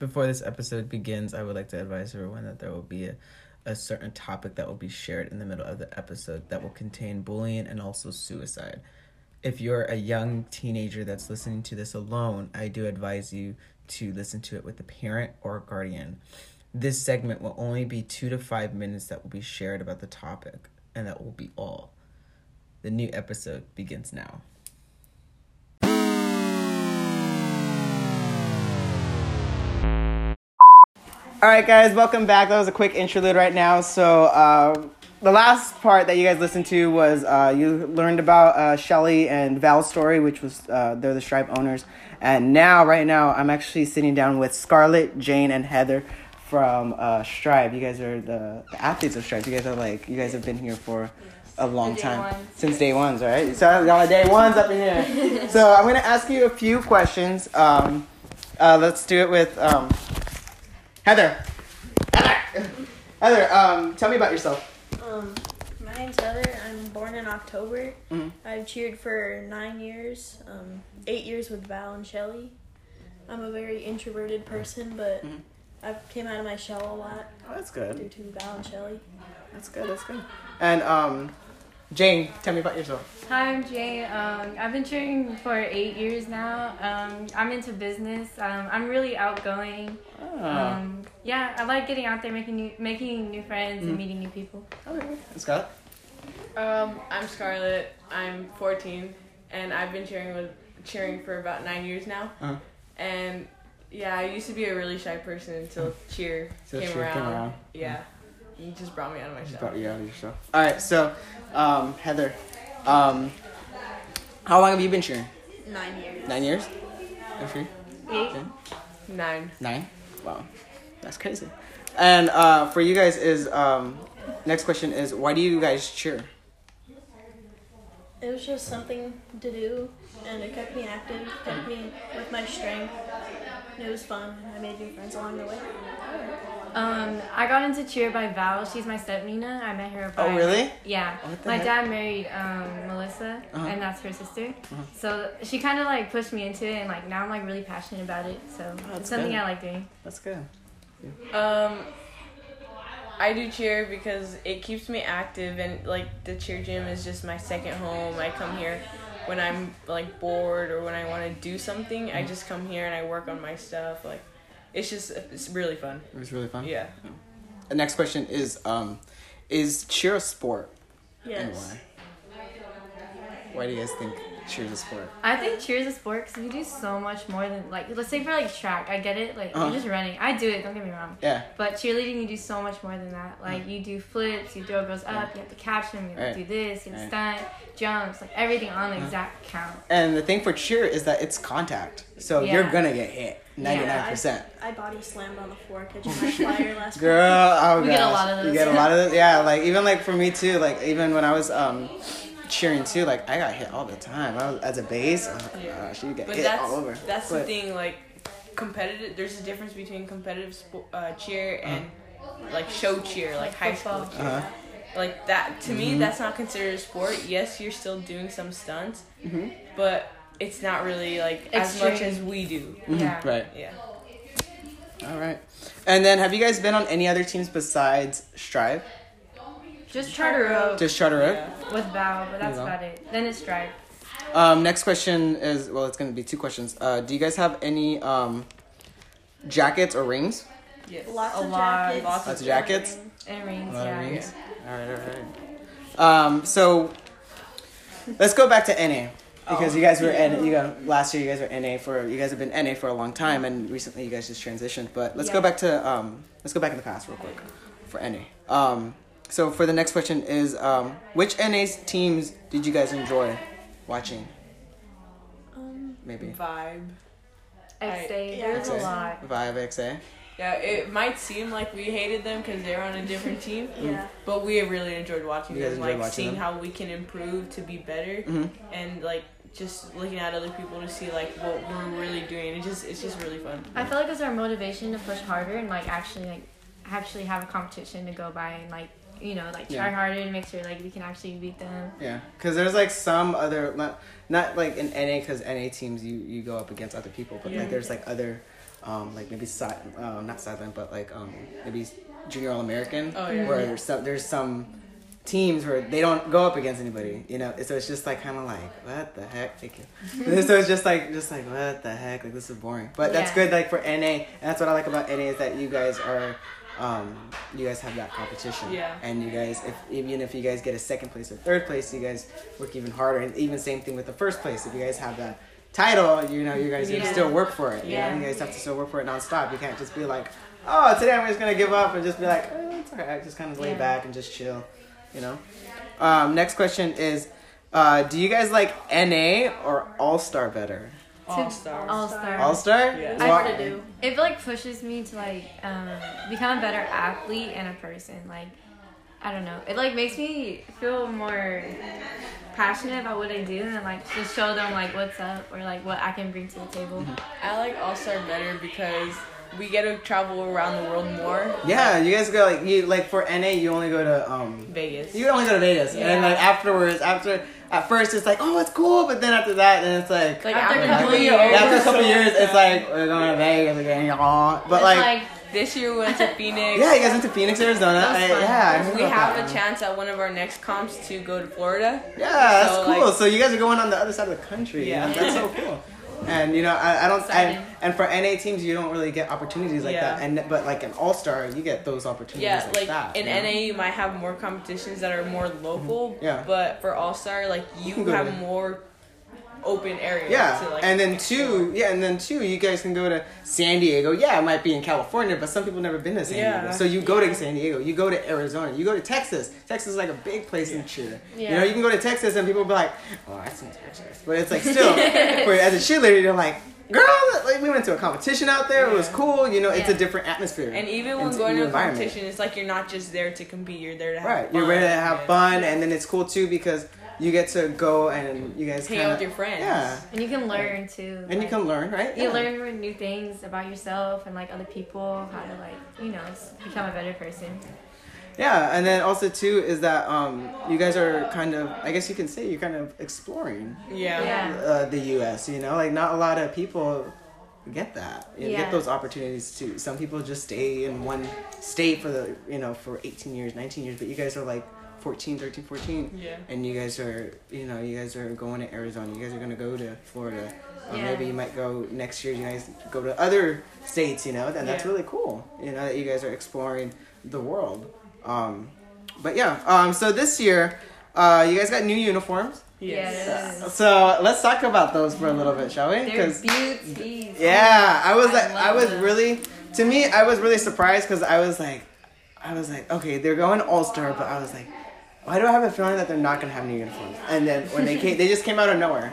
Before this episode begins, I would like to advise everyone that there will be a, a certain topic that will be shared in the middle of the episode that will contain bullying and also suicide. If you're a young teenager that's listening to this alone, I do advise you to listen to it with a parent or a guardian. This segment will only be two to five minutes that will be shared about the topic, and that will be all. The new episode begins now. All right, guys, welcome back. That was a quick interlude right now. So, uh, the last part that you guys listened to was uh, you learned about uh, Shelly and Val's story, which was uh, they're the Strive owners. And now, right now, I'm actually sitting down with Scarlett, Jane, and Heather from uh, Strive. You guys are the, the athletes of Strive. You guys are like, you guys have been here for a long day time. ones. Since day ones, right? So, y'all are day ones up in here. so, I'm going to ask you a few questions. Um, uh, let's do it with um, Heather. Heather. Heather, um, tell me about yourself. Um, my name's Heather. I'm born in October. Mhm. I've cheered for nine years, um, eight years with Val and Shelly. I'm a very introverted person, but Mhm. I came out of my shell a lot Oh, that's due good. to Val and Shelly. That's good. That's good. And um, Jane, tell me about yourself. Hi, I'm Jane. Um, I've been cheering for eight years now. Um, I'm into business. Um, I'm really outgoing. Ah, Um, yeah, I like getting out there, making new, making new friends, Mm. and meeting new people. okay. Scott. Um, I'm Scarlett. I'm 14, and I've been cheering with cheering for about nine years now. Uh-huh. And yeah, I used to be a really shy person until cheer So came, cheer around. came around. Yeah, you just brought me out of my Just shell. brought you out of your show. All right. So, um, Heather, um, how long have you been cheering? Nine years. Nine years. Good for you. Eight. Nine. Nine. Wow, that's crazy. And uh, for you guys is um, next question is why do you guys cheer? It was just something to do, and it kept me active, kept me with my strength. It was fun. I made new friends along the way. Um, I got into cheer by Val. She's my step Nina. I met her by. Oh, really? Yeah. My heck? dad married um, Melissa, Uh-huh. and that's her sister. So she kind of like pushed me into it, and like now I'm like really passionate about it. So that's it's something good. I like doing. That's good. Um, I do cheer because it keeps me active, and like the cheer gym is just my second home. I come here when I'm like bored or when I want to do something. I just come here and I work on my stuff. Like, it's just it's really fun. It was really fun. Yeah. The next question is um, is cheer a sport? And Yes. why? Why do you guys think cheer is a sport? I think cheer is a sport because you do so much more than like let's say for like track. I get it, like Uh-huh. you're just running. I do it. Don't get me wrong. Yeah. But cheerleading, you do so much more than that. Like you do flips, you throw girls up, you have to catch them, you have Right. to do this, you have to Right. stunt, jumps, like everything on the Uh-huh. exact count. And the thing for cheer is that it's contact, so Yeah. you're gonna get hit ninety nine I, percent. I body slammed on the floor catching my flyer last week. Girl, oh We gosh. get a lot of You those. get a lot of those. Yeah, like even like for me too. Like even when I was um cheering too, like I got hit all the time. I was as a base. Oh Yeah. gosh, you get But hit that's all over. that's the thing. Like competitive, there's a difference between competitive spo- uh, cheer and like show cheer, like high school cheer. Uh-huh. Like that to Mm-hmm. me, that's not considered a sport. Yes, you're still doing some stunts, Mhm. but it's not really like as much as we do. Mm-hmm. Right. Yeah. All right. And then have you guys been on any other teams besides Strive? Just charter oak Just Charter Oak? Yeah. with Val, but that's Val. about it. Then it's strive. Um, next question is well, it's gonna be two questions. Uh, do you guys have any um, jackets or rings? Yes. Lots A of lot, jackets. lots of jackets. And rings, A lot yeah. of rings. All right, all right. Um, so let's go back to NA because Oh. you guys were N. You know, last year you guys were NA for you guys have been NA for a long time, and recently you guys just transitioned. But let's go back to um, let's go back in the past real quick for NA. Um, so for the next question is um, which NA teams did you guys enjoy watching? Um, Maybe Vibe. XA, Yeah. there's a lot. Vibe XA. Yeah, it might seem like we hated them because they're on a different team, yeah. but we really enjoyed watching You guys them, enjoyed like watching seeing them? how we can improve to be better, Mhm. and like just looking at other people to see like what we're really doing. It just it's just really fun. I feel like it's our motivation to push harder and like actually like actually have a competition to go by and like you know like try Yeah. harder to make sure like we can actually beat them. Yeah, because there's like some other not, not like in NA because NA teams you you go up against other people, but Yeah. like there's like other um, like maybe side, uh, not sideline, but like um, maybe junior all American, Oh, yeah. where there's some, there's some teams where they don't go up against anybody, you know. So it's just like kind of like what the heck, so it's just like just like what the heck, like this is boring. But that's good, like for NA, and that's what I like about NA is that you guys are. Um, you guys have that competition, Yeah. and you guys, if even if you guys get a second place or third place, you guys work even harder. And even same thing with the first place. If you guys have that title, you know, you guys Yeah. still work for it. You Yeah. know, you guys have to still work for it nonstop. You can't just be like, oh, today I'm just gonna give up and just be like, oh, it's alright. Just kind of lay Yeah. back and just chill. You know. Um, next question is, uh, do you guys like NA or All Star better? All stars. All star. All Star. Yeah. It's hard to do. It like pushes me to like um, become a better athlete and a person. Like I don't know. It like makes me feel more passionate about what I do and like just show them like what's up or like what I can bring to the table. I like All Star better because we get to travel around the world more. Yeah, you guys go like you like for NA, you only go to um, Vegas. you only go to Vegas, yeah. and like afterwards, after at first it's like, oh, it's cool, but then after that, then it's like. like After after, a ah, couple doing years. after a couple so years, it's like we're going to Vegas again, y'all. But It's like, this year we went to Phoenix. yeah, you guys went to Phoenix, Arizona. I- yeah, I We have that. a chance at one of our next comps to go to Florida. Yeah, that's So, cool. like- so you guys are going on the other side of the country. Yeah. Yeah, that's so cool. And you know, I, I don't. And, and for NA teams, you don't really get opportunities like Yeah. that. And but like an All Star, you get those opportunities Yeah, like, like that. in you know? NA you might have more competitions that are more local. Mm-hmm. Yeah. But for All Star, like you have more open area. Yeah, To, like, and then explore. two, yeah, and then two, you guys can go to San Diego. Yeah, it might be in California, but some people never been to San Yeah. Diego. So you go to San Diego, you go to Arizona, you go to Texas. Texas is like a big place in cheer. Yeah. You know, you can go to Texas and people be like, "Oh, that's in Texas," but it's like still, for, as a cheerleader, you're like, "Girl, like we went to a competition out there. It was cool. You know, it's a different atmosphere." And even when It's going to a competition, it's like you're not just there to compete. You're there to have Right, fun. you're ready to have and fun, and then it's cool too because you get to go and you guys Hang out with your friends. Yeah, And you can learn too. and you can learn, right? You Yeah. learn new things about yourself and like other people, how to like you know become a better person. Yeah, and then also too is that um, you guys are kind of, I guess you can say you're kind of exploring Yeah. Yeah. uh, the U.S. You know, like not a lot of people get that, you Yeah. get those opportunities too. Some people just stay in one state for the, you know, for 18 years, 19 years, but you guys are like 14, 13, 14. Yeah. And you guys are, you know, you guys are going to Arizona. You guys are going to go to Florida. Or Yeah. maybe you might go next year. You guys go to other states, you know, and that's Yeah. really cool. You know that you guys are exploring the world. Um, but yeah, um, so this year, uh, you guys got new uniforms. Yes. Yes. So let's talk about those for a little bit, shall we? They're 'Cause- beauties. yeah, I was I like, I was them. really, to me, I was really surprised because I was like, I was like, okay, they're going All Star, but I was like, why do I have a feeling that they're not gonna have new uniforms? And then when they came, they just came out of nowhere.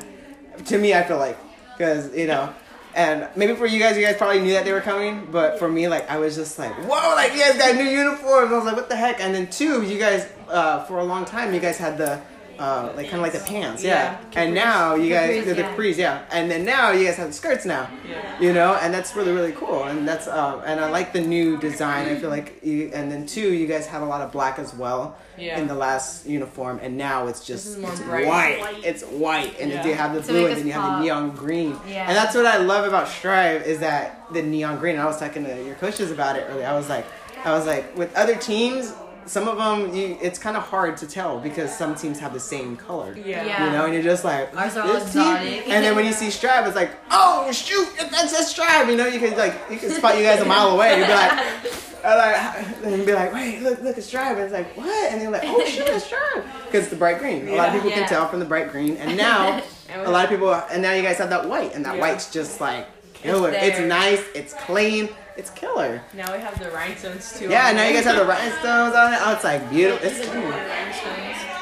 To me, I feel like, because you know, and maybe for you guys, you guys probably knew that they were coming, but for me, like, I was just like, whoa, like you guys got new uniforms. I was like, what the heck? And then two, you guys, uh, for a long time, you guys had the. Uh, like kind of like the pants, yeah. Yeah, And now you guys, Capris, the, the yeah. capris, yeah. And then now you guys have the skirts now Yeah. you know and that's really really cool and that's um and i like the new design i feel like you and then two you guys had a lot of black as well Yeah. in the last uniform and now it's just This is more it's white. White. it's white and Yeah. then you have the To blue and then you have the neon green Yeah. and that's what i love about strive is that the neon green and i was talking to your coaches about it earlier i was like i was like with other teams some of them you, it's kind of hard to tell because some teams have the same color Yeah. Yeah. you know, and you're just like, Ours are this team? And then when you see Strive, it's like, oh shoot, that's a Strive. You know, you can like, you can spot you guys a mile away. You'd be like, uh, like, and be like, wait, look, look, it's Strive. And it's like, what? And they're like, oh shoot, it's Strive, because it's the bright green. A lot of people Yeah. can tell from the bright green, and now a lot of people, and now you guys have that white, and that Yeah. white's just like killer. It's It's, nice, it's clean, it's killer. Now we have the rhinestones too. Yeah, on now you guys have the rhinestones on it. Oh, it's like beautiful. It's cool.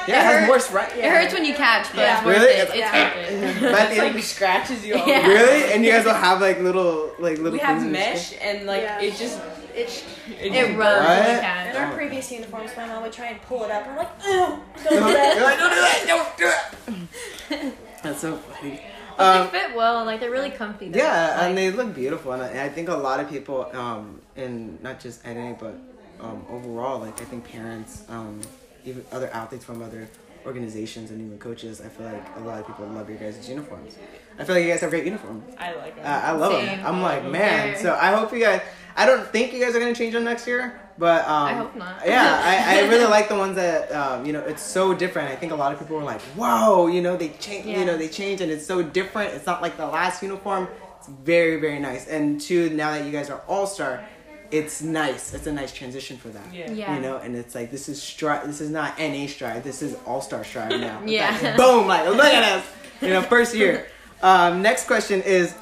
Yeah, it has hurt- more right. It hurts when you catch, but Yeah. it's worth Really? it. It's Yeah. worth it. But at It's like scratches you all Yeah. Really? And you guys will have like little, like little. We have things in your mesh and like Yeah. it just It, it, It just rubs when you What? catch. in our Oh. previous uniforms, my mom would try and pull it up. And I'm like, ew, don't do You're that. like, don't do that! Don't do it! That's so funny. But Um, they fit well. Like they're really comfy. Though. yeah, and they look beautiful, and I, and I think a lot of people, um, in not just NA but um, overall, like I think parents, um, even other athletes from other organizations and even coaches, I feel like a lot of people love your guys' uniforms. I feel like you guys have great uniforms. I like them. Uh, I love Same. them. I'm like, man. So I hope you guys. I don't think you guys are gonna change them next year, but um, I hope not. yeah, I, I really like the ones that um, you know. It's so different. I think a lot of people were like, "Whoa!" You know, they change. Yeah. You know, they change, and it's so different. It's not like the last uniform. It's very, very nice. And two, now that you guys are all star, it's nice. It's a nice transition for that. Yeah. Yeah. You know, and it's like this is strive. This is not NA strive. This is All Star strive now. Yeah. like, boom! Like look at us. You know, first year. Um, next question is,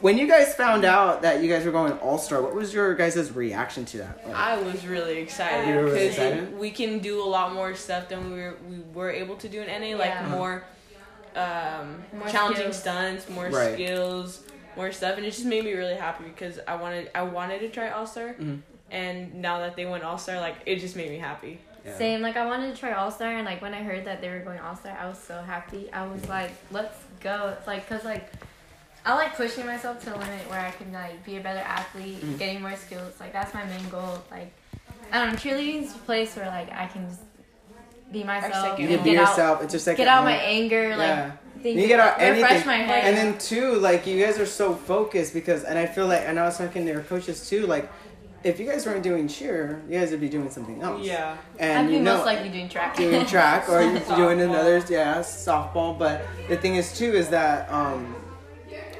when you guys found out that you guys were going All Star, what was your guys' reaction to that? Like, I was really excited You were really because we can do a lot more stuff than we were we were able to do in NA, like Yeah. more um, More challenging skills. stunts, more Right. skills, more stuff, and it just made me really happy because I wanted I wanted to try All Star, Mhm. and now that they went All Star, like it just made me happy. Yeah. Same. Like I wanted to try All Star, and like when I heard that they were going All Star, I was so happy. I was like, let's go. It's like, cause like, I like pushing myself to a limit where I can like be a better athlete, Mhm. getting more skills. Like that's my main goal. Like, I don't know, cheerleading's a place where like I can just be myself You can be get out, yourself. It's your second. get out my home. anger, like Yeah. think, You get out refresh anything. my head. And then two, like you guys are so focused because, and I feel like, and I was talking to your coaches too, like. If you guys weren't doing cheer, you guys would be doing something else. Yeah, And I'd be you know, most likely doing track. doing track or you're doing another yeah softball but the thing is too is that um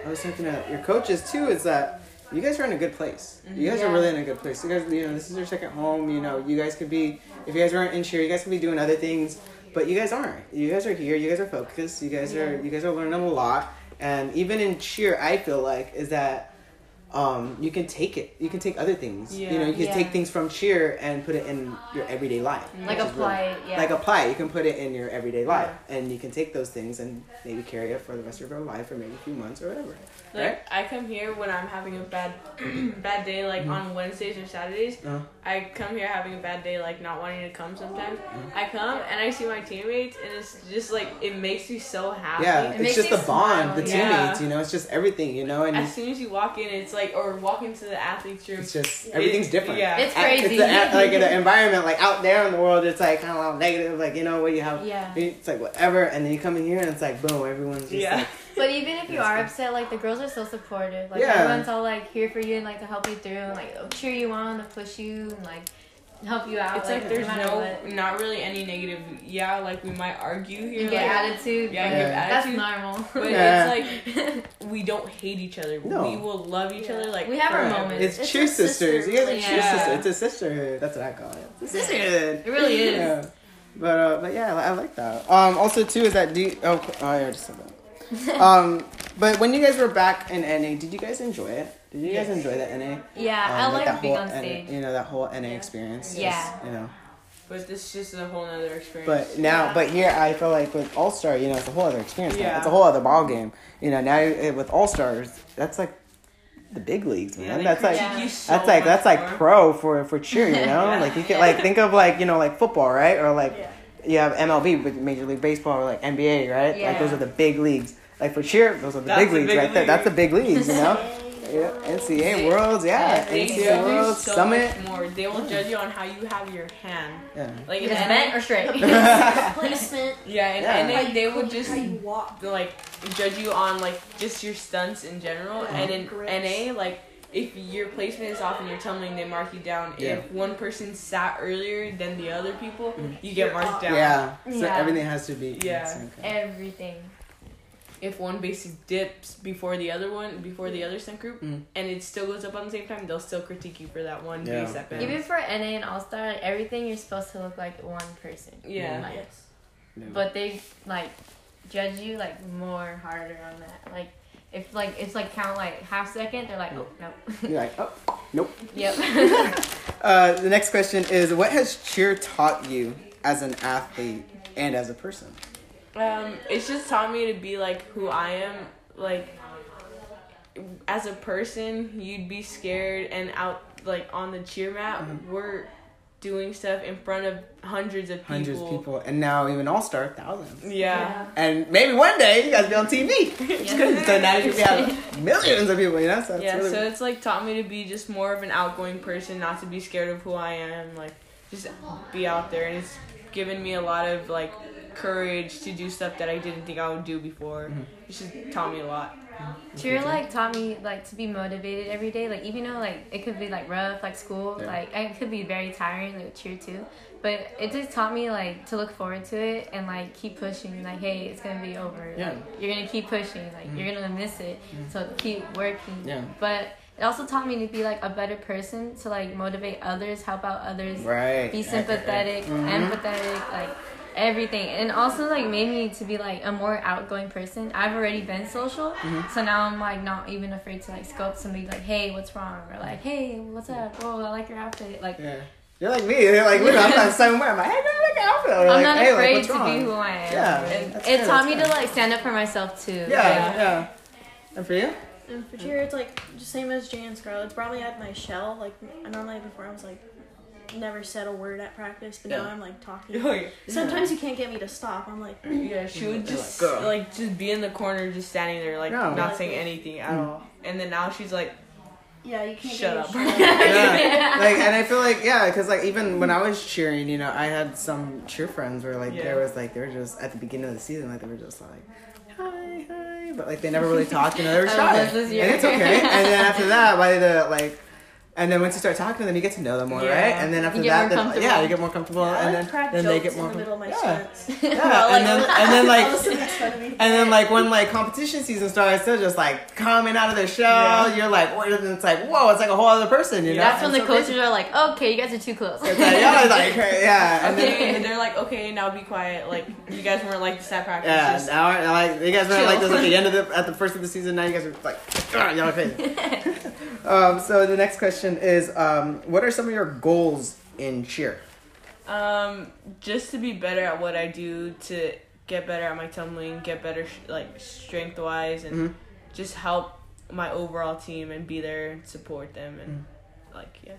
i was talking to your coaches too is that you guys are in a good place. Mm-hmm. You guys are really in a good place. You guys you know this is your second home you know you guys could be if you guys weren't in cheer you guys could be doing other things but you guys aren't. You guys are here you guys are focused you guys are you guys are learning a lot and even in cheer i feel like is that um, you can take it. You can take other things. Yeah. You know, you can Yeah. take things from cheer and put it in your everyday life. like which is really- apply it, yeah. like apply. You can put it in your everyday life, and you can take those things and maybe carry it for the rest of your life, or maybe a few months or whatever. like Right? I come here when I'm having a bad bad day, like on Wednesdays or Saturdays. Uh-huh. I come here having a bad day, like not wanting to come sometimes. Mm-hmm. I come and I see my teammates, and it's just like it makes me so happy. Yeah, It it's makes just you the bond, smile, the yeah. teammates. You know, it's just everything. You know, and As soon as you walk in, it's like, or walking to the athletes room. it's just everything's different. Yeah. It's crazy. It's the, like in the environment, like out there in the world, it's like kind of all negative. Like you know what you have. Yeah. It's like whatever, and then you come in here and it's like boom, everyone's just Yeah. like But even if you are good. upset, like the girls are so supportive. Like Yeah. everyone's all like here for you and like to help you through and like cheer you on, to push you and like help you out. It's like, there's matter no, what. not really any negative. Yeah, like we might argue here. You get like, attitude. Yeah, but give that's normal. But Yeah. it's like we don't hate each other. No. We will love each other. Like We have our moments. It's, It's cheer a sisters. You guys are cheer Yeah. sisters. It's a sisterhood. That's what I call it. It's a sisterhood. It really is. Yeah. But uh, but yeah, I like that. Um, also too is that do you, oh, oh I already said that. um, but when you guys were back in NA, did you guys enjoy it? Did you guys enjoy the NA? Yeah, Um, I like that being whole on NA stage. you know that whole NA experience. Yeah. Just, you know. But this is just a whole other experience. But now, Yeah. but here, I feel like with All Star, you know, it's a whole other experience. now. Yeah. It's a whole other ball game. You know, now with All Stars, that's like the big leagues, man. Yeah, that's like Yeah. so that's like much that's like pro for for cheer. You know, Yeah. like you can like think of like you know like football, right? Or like Yeah. you have MLB, with Major League Baseball, or like NBA, right? Like those are the big leagues. Like for cheer, those are the That's big leagues big right there. That's the big leagues, you know. yeah, NCAA Worlds, yeah, They NCAA judge you Worlds, so Summit. much more. They will judge you on how you have your hand. Yeah. Like in Is it bent or straight? Placement. yeah, and, Yeah. NA they would just walk. like judge you on like just your stunts in general, and in Grips. NA like. If your placement is off and you're tumbling, they mark you down. Yeah. If one person sat earlier than the other people, Mm. you get marked down. Yeah. So Yeah. everything has to be. Yeah. Everything. If one basic dips before the other one, before the other stunt group, Mm. and it still goes up on the same time, they'll still critique you for that one Yeah. base that bent. Even for NA and All Star, like, everything you're supposed to look like one person. Yeah. Like, Yes. Yeah. but they like judge you like more harder on that. Like if like it's like count like half second, they're like, oh no. You're like, oh, nope. yep. Uh, the next question is What has cheer taught you as an athlete and as a person? Um, it's just taught me to be like who I am. Like, as a person, you'd be scared, and out like on the cheer mat, Mhm. we're doing stuff in front of hundreds of people. Hundreds of people, and now even All Star, thousands. Yeah. And maybe one day you guys be on TV. Yeah. so now you can have millions of people, you know? So, it's Yeah, really, so it's like taught me to be just more of an outgoing person, not to be scared of who I am, like just be out there, and it's given me a lot of like courage to do stuff that I didn't think I would do before. Mm-hmm. It's just taught me a lot. Mm-hmm. Cheer like taught me like to be motivated every day. Like even though like it could be like rough, like school, Yeah. like it could be very tiring, like cheer too. But it just taught me like to look forward to it and like keep pushing. Like hey, it's gonna be over. Yeah. Like, you're gonna keep pushing. Like mm-hmm. you're gonna miss it. So keep working. Yeah. But it also taught me to be like a better person to like motivate others, help out others, Right. be sympathetic, Mhm. empathetic, like everything. And also like made me to be like a more outgoing person. I've already been social, Mm-hmm. so now I'm like not even afraid to like scope somebody like, hey, what's wrong? Or like, hey, what's up? Oh, I like your outfit. Like Yeah. You're like me. You're like, look, I'm not the same. I'm like, hey, girl, look at outfit. Or I'm like, not hey, afraid what's to wrong? be who I am. Yeah, It, that's it good, taught me good. to like stand up for myself too. Yeah, yeah. And for you? And for cheer, it's like just same as Jay and Scarlett. It's brought me out of my shell. Like normally before I was like never said a word at practice, but now I'm like talking. Oh, yeah. Sometimes you can't get me to stop. I'm like, Yeah, she would just like, "Girl." like just be in the corner, just standing there, like No. not saying anything at all. And then now she's like, yeah, you can't Shut up. me to yeah. Like, and I feel like, yeah, because like even when I was cheering, you know, I had some cheer friends where like Yeah. there was like they were just at the beginning of the season, like they were just like, hi, hi, but like they never really talked, you know, they were I oh, shy, love this and it's okay. And then after that, by the like. And then once you start talking to them, you get to know them more, Yeah. right? And then after You get that, more then, yeah, you get more comfortable, I and like then crack then jokes they get in more the middle of my yeah. Yeah, and then and then like Allison makes fun of me. and then like when like competition season starts, they're just like coming out of their shell. Yeah. You're like, what? And it's like, whoa, it's like a whole other person, you know? That's when And the so coaches are like, okay, you guys are too close. It's like, yeah, like, yeah, and then okay, and they're like, okay, now be quiet. Like you guys weren't like this at practice. yeah, Just- now like you guys weren't like this at the end of the at the first of the season. Now you guys are like, "Ah, y'all are crazy. um, so the next question is, um, what are some of your goals in cheer? Um, just to be better at what I do, to get better at my tumbling, get better sh- like strength wise, and Mhm. just help my overall team and be there and support them and like yeah.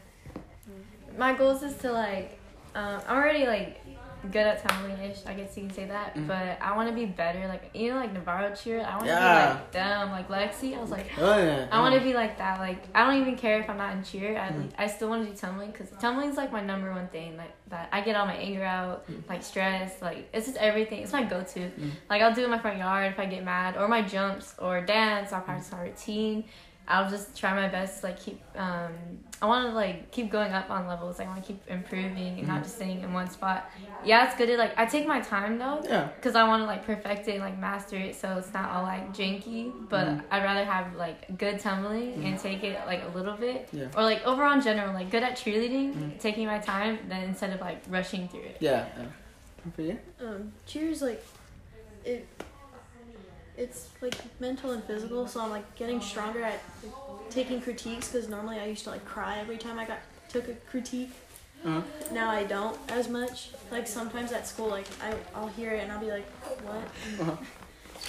my goals is to like um, I'm already like good at tumbling ish, I guess you can say that. Mhm. But I wanna be better, like you know like Navarro cheer, I wanna Yeah. be like them, like Lexi. I was like Oh, yeah. I want to be like that. Like I don't even care if I'm not in cheer. I, Mm. I still want to do tumbling because tumbling's like my number one thing. Like that I get all my anger out, Mm. like stress. Like it's just everything. It's my go-to. Mm. Like I'll do it in my front yard if I get mad, or my jumps, or dance. I'll practice my routine. I'll just try my best to like keep. Um, I want to like keep going up on levels. I want to keep improving and Mm. not just staying in one spot. Yeah, it's good to like. I take my time though Yeah. because I want to like perfect it and like master it so it's not all like janky. But Mhm. I'd rather have like good tumbling and take it like a little bit, Yeah. or like overall in general, like good at cheerleading, Mhm. taking my time, then instead of like rushing through it. Yeah. yeah. For you? Um, cheers like it. It's like mental and physical, so I'm like getting stronger at taking critiques because normally I used to like cry every time I got took a critique. Uh-huh. Now I don't as much. Like sometimes at school, like I I'll hear it and I'll be like, what? Uh-huh.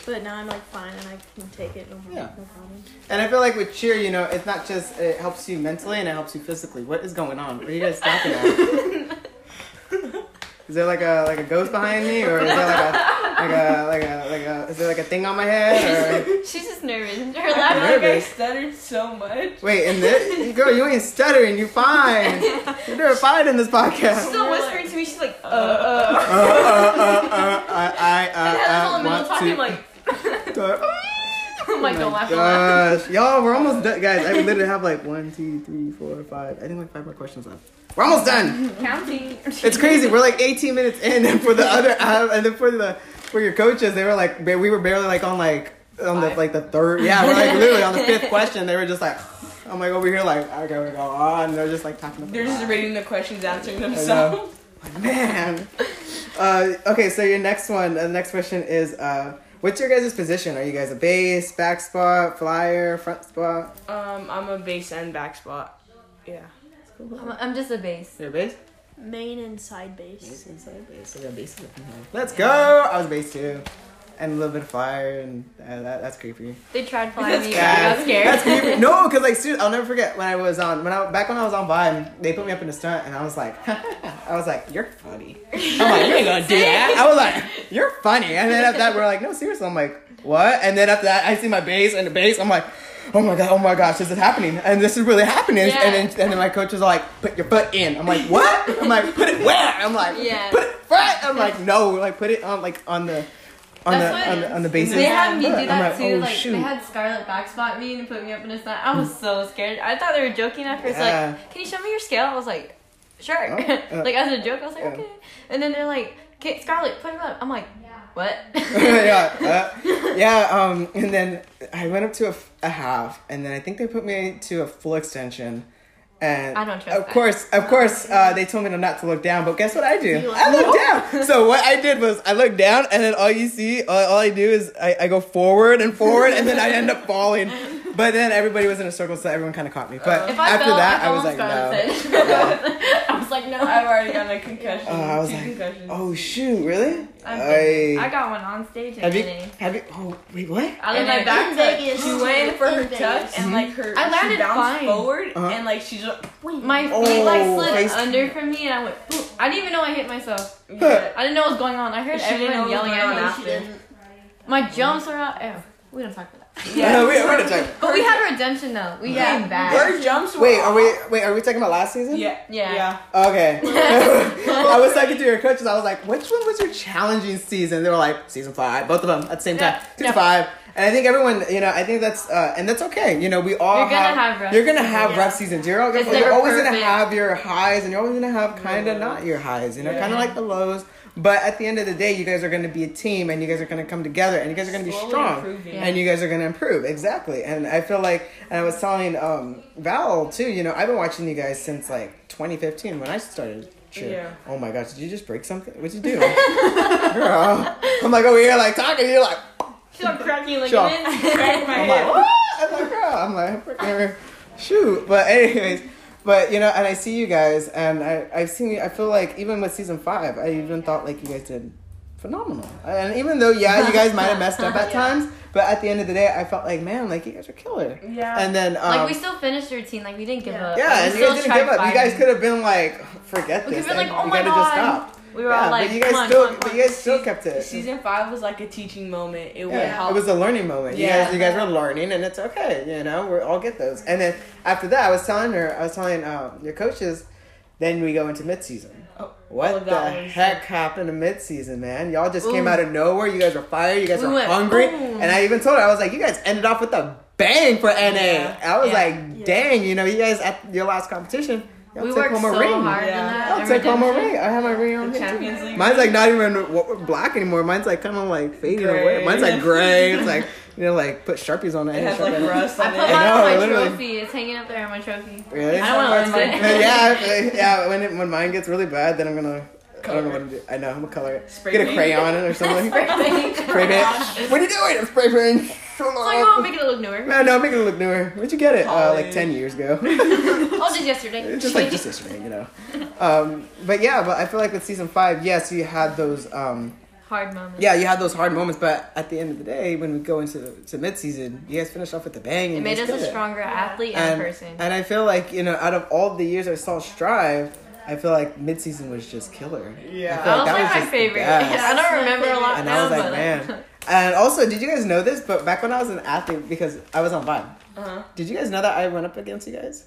But now I'm like fine and I can take it. No, Yeah. no problem. And I feel like with cheer, you know, it's not just it helps you mentally and it helps you physically. What is going on? What are you guys talking about? is there like a like a ghost behind me, or is there like a like a like a like a is there like a thing on my head? Or She's just nervous. Her I laugh. feel like I stuttered so much. wait, and this girl, you ain't stuttering. You fine. You're doing fine in this podcast. She's still whispering to me. She's like, uh, Uh, uh. uh, uh, uh, I I And Heather's uh, in the middle uh, talking want like, to. I'm like, don't laugh. Don't laugh. Gosh, y'all, we're almost done, guys. I literally have like one, two, three, four, five. I think like five more questions left. We're almost done. Counting. It's crazy. We're like 18 minutes in, and for the other, uh, and then for the for your coaches, they were like, we were barely like on like on the like the third. Yeah, we're like literally on the fifth question. They were just like, I'm like over here like, okay, we go on. And they're just like talking. About They're just reading the questions, answering themselves. Man. Uh, okay, so your next one, uh, the next question is, uh, what's your guys' position? Are you guys a base, back spot, flyer, front spot? Um, I'm a base and back spot. Yeah. I'm, I'm just a base. You're a base? Main and side base. Base inside base. So we got bases up in here. Let's go! I was base too. And a little bit of fire, and uh, that, that's creepy. They tried flying me, but Yeah, I got scared. That's creepy. No, because like, seriously, I'll never forget when I was on when I back when I was on Vibe, they put me up in the stunt, and I was like, I was like, you're funny. I'm like, you ain't gonna do that. I was like, you're funny. And then after that, we're like, no, seriously. I'm like, what? And then after that, I see my base and the base. I'm like, oh my god, oh my gosh, this is happening, and this is really happening. Yeah. And then and then my coach was like, put your foot in. I'm like, what? I'm like, put it where? I'm like, Yeah. put it front. I'm like, no, like put it on like on the on the, on the on the basis. They had me do that like, too. oh, like shoot. they had Scarlett backspot me and put me up in a snap. I was so scared. I thought they were joking at first. Yeah. Like, can you show me your scale? I was like, sure. Oh, uh, like as a joke, I was like, okay. And then they're like, okay, Scarlett, put him up. I'm like, what? yeah, uh, yeah. Um, and then I went up to a half, and then I think they put me to a full extension. And I don't trust Of that. course, of course, uh, they told me to not to look down. But guess what I do? You I look look down. So what I did was I look down, and then all you see, all, all I do is I, I go forward and forward, and then I end up falling. But then everybody was in a circle, so everyone kind of caught me. But If I after fell, that, I, I, was like, Scarlett's no. I was like, no. I've already gotten a concussion. Uh, I was two like, concussions. oh shoot, really? I've I, been- I got one on stage have you? Have you? Oh wait, what? I and lived my my back back. Vegas. She went for her tuck and like her. I landed bounced fine. forward Uh-huh. and like she just. My feet Oh, like slid face- under from me, and I went. Boom. I didn't even know I hit myself. I didn't know what was going on. I heard She didn't know everyone yelling going at me. after. My jumps were out. Ew, we don't talk about that. Yeah, we, we're gonna check. But we had redemption though. We Yeah. came back. Her jumps were. Wait, are we? Wait, are we talking about last season? Yeah. Yeah. Yeah. Okay. I was talking to your coaches. I was like, which one was your challenging season? They were like, season five, both of them at the same time. Yeah. Season Yeah. five. And I think everyone, you know, I think that's, uh, and that's okay. You know, we all You're gonna have, have rough you're gonna seasons, have yeah. rough seasons. You're, all, It's you're never always gonna have your highs, and you're always gonna have kind of not your highs. You know, kind of like the lows. But at the end of the day, you guys are gonna be a team, and you guys are gonna come together, and you guys are gonna be strong improving. And you guys are gonna improve exactly and i feel like and i was telling um val too you know i've been watching you guys since like 2015 when i started cheer. Yeah. oh my gosh did you just break something what'd you do girl i'm like over here like talking you're like She's all cracking like Sure. ligaments. Crack my i'm like what i'm like girl i'm like shoot but anyways but you know and i see you guys and i i've seen you i feel like even with season five i even thought like you guys did phenomenal and even though yeah you guys might have messed up at times but at the end of the day i felt like man like you guys are killer Yeah. and then um, Like we still finished routine. Like we didn't give Yeah. up. yeah, Like, and we you guys still didn't give tried up. You guys could have been like, forget We this. could have been like, oh you my gotta god. just stop. We were yeah, all like, but you guys come on, still, come on, but come you guys still kept it. Season five was like a teaching moment. It would help. it was a learning moment. You Yeah. guys, you guys were learning, and it's okay. You know, we all get those. And then after that, I was telling her, I was telling um, your coaches. Then we go into midseason. Oh, What the heck happened to midseason, man? Y'all just came out of nowhere. You guys were fired. You guys We were went hungry. boom. And I even told her, I was like, you guys ended off with a bang for NA. Yeah. I was Yeah. like, Yeah. dang, you know, you guys at your last competition, y'all We took worked home a so ring. hard Yeah. in that. I'll and take home a ring. I have my ring on The. Champions League. Mine's like not even black anymore. Mine's like kind of like fading Gray. away. Mine's like gray. It's like you know, like put sharpies on it. It has like rust I on put mine on my literally. trophy. It's hanging up there on my trophy. Really? I don't want to lose it. yeah, yeah. When it, when mine gets really bad, then I'm gonna. I don't know what to do. I know I'm gonna color it. Spray Get a paint. crayon in or something. Spray paint. Spray paint. What are you doing? I'm spray painting. So So you won't make it look newer. No, no, make it look newer. Where'd you get it? Uh, like ten years ago. Oh, just yesterday. Just like just yesterday, you know. Um, but yeah, but I feel like with season five, yes, you had those. Um, hard moments. yeah, you had those hard moments, but at the end of the day, when we go into to mid season, you guys finished off with a bang. And It made us a killed it. stronger athlete and, and, person. and I feel like you know, out of all the years I saw Strive, I feel like mid season was just killer. Yeah. I feel like that was like just my the favorite. Yeah, I don't remember a lot And now, I was like, but man. And also, did you guys know this? But back when I was an athlete, because I was on Vibe, Uh-huh. did you guys know that I went up against you guys?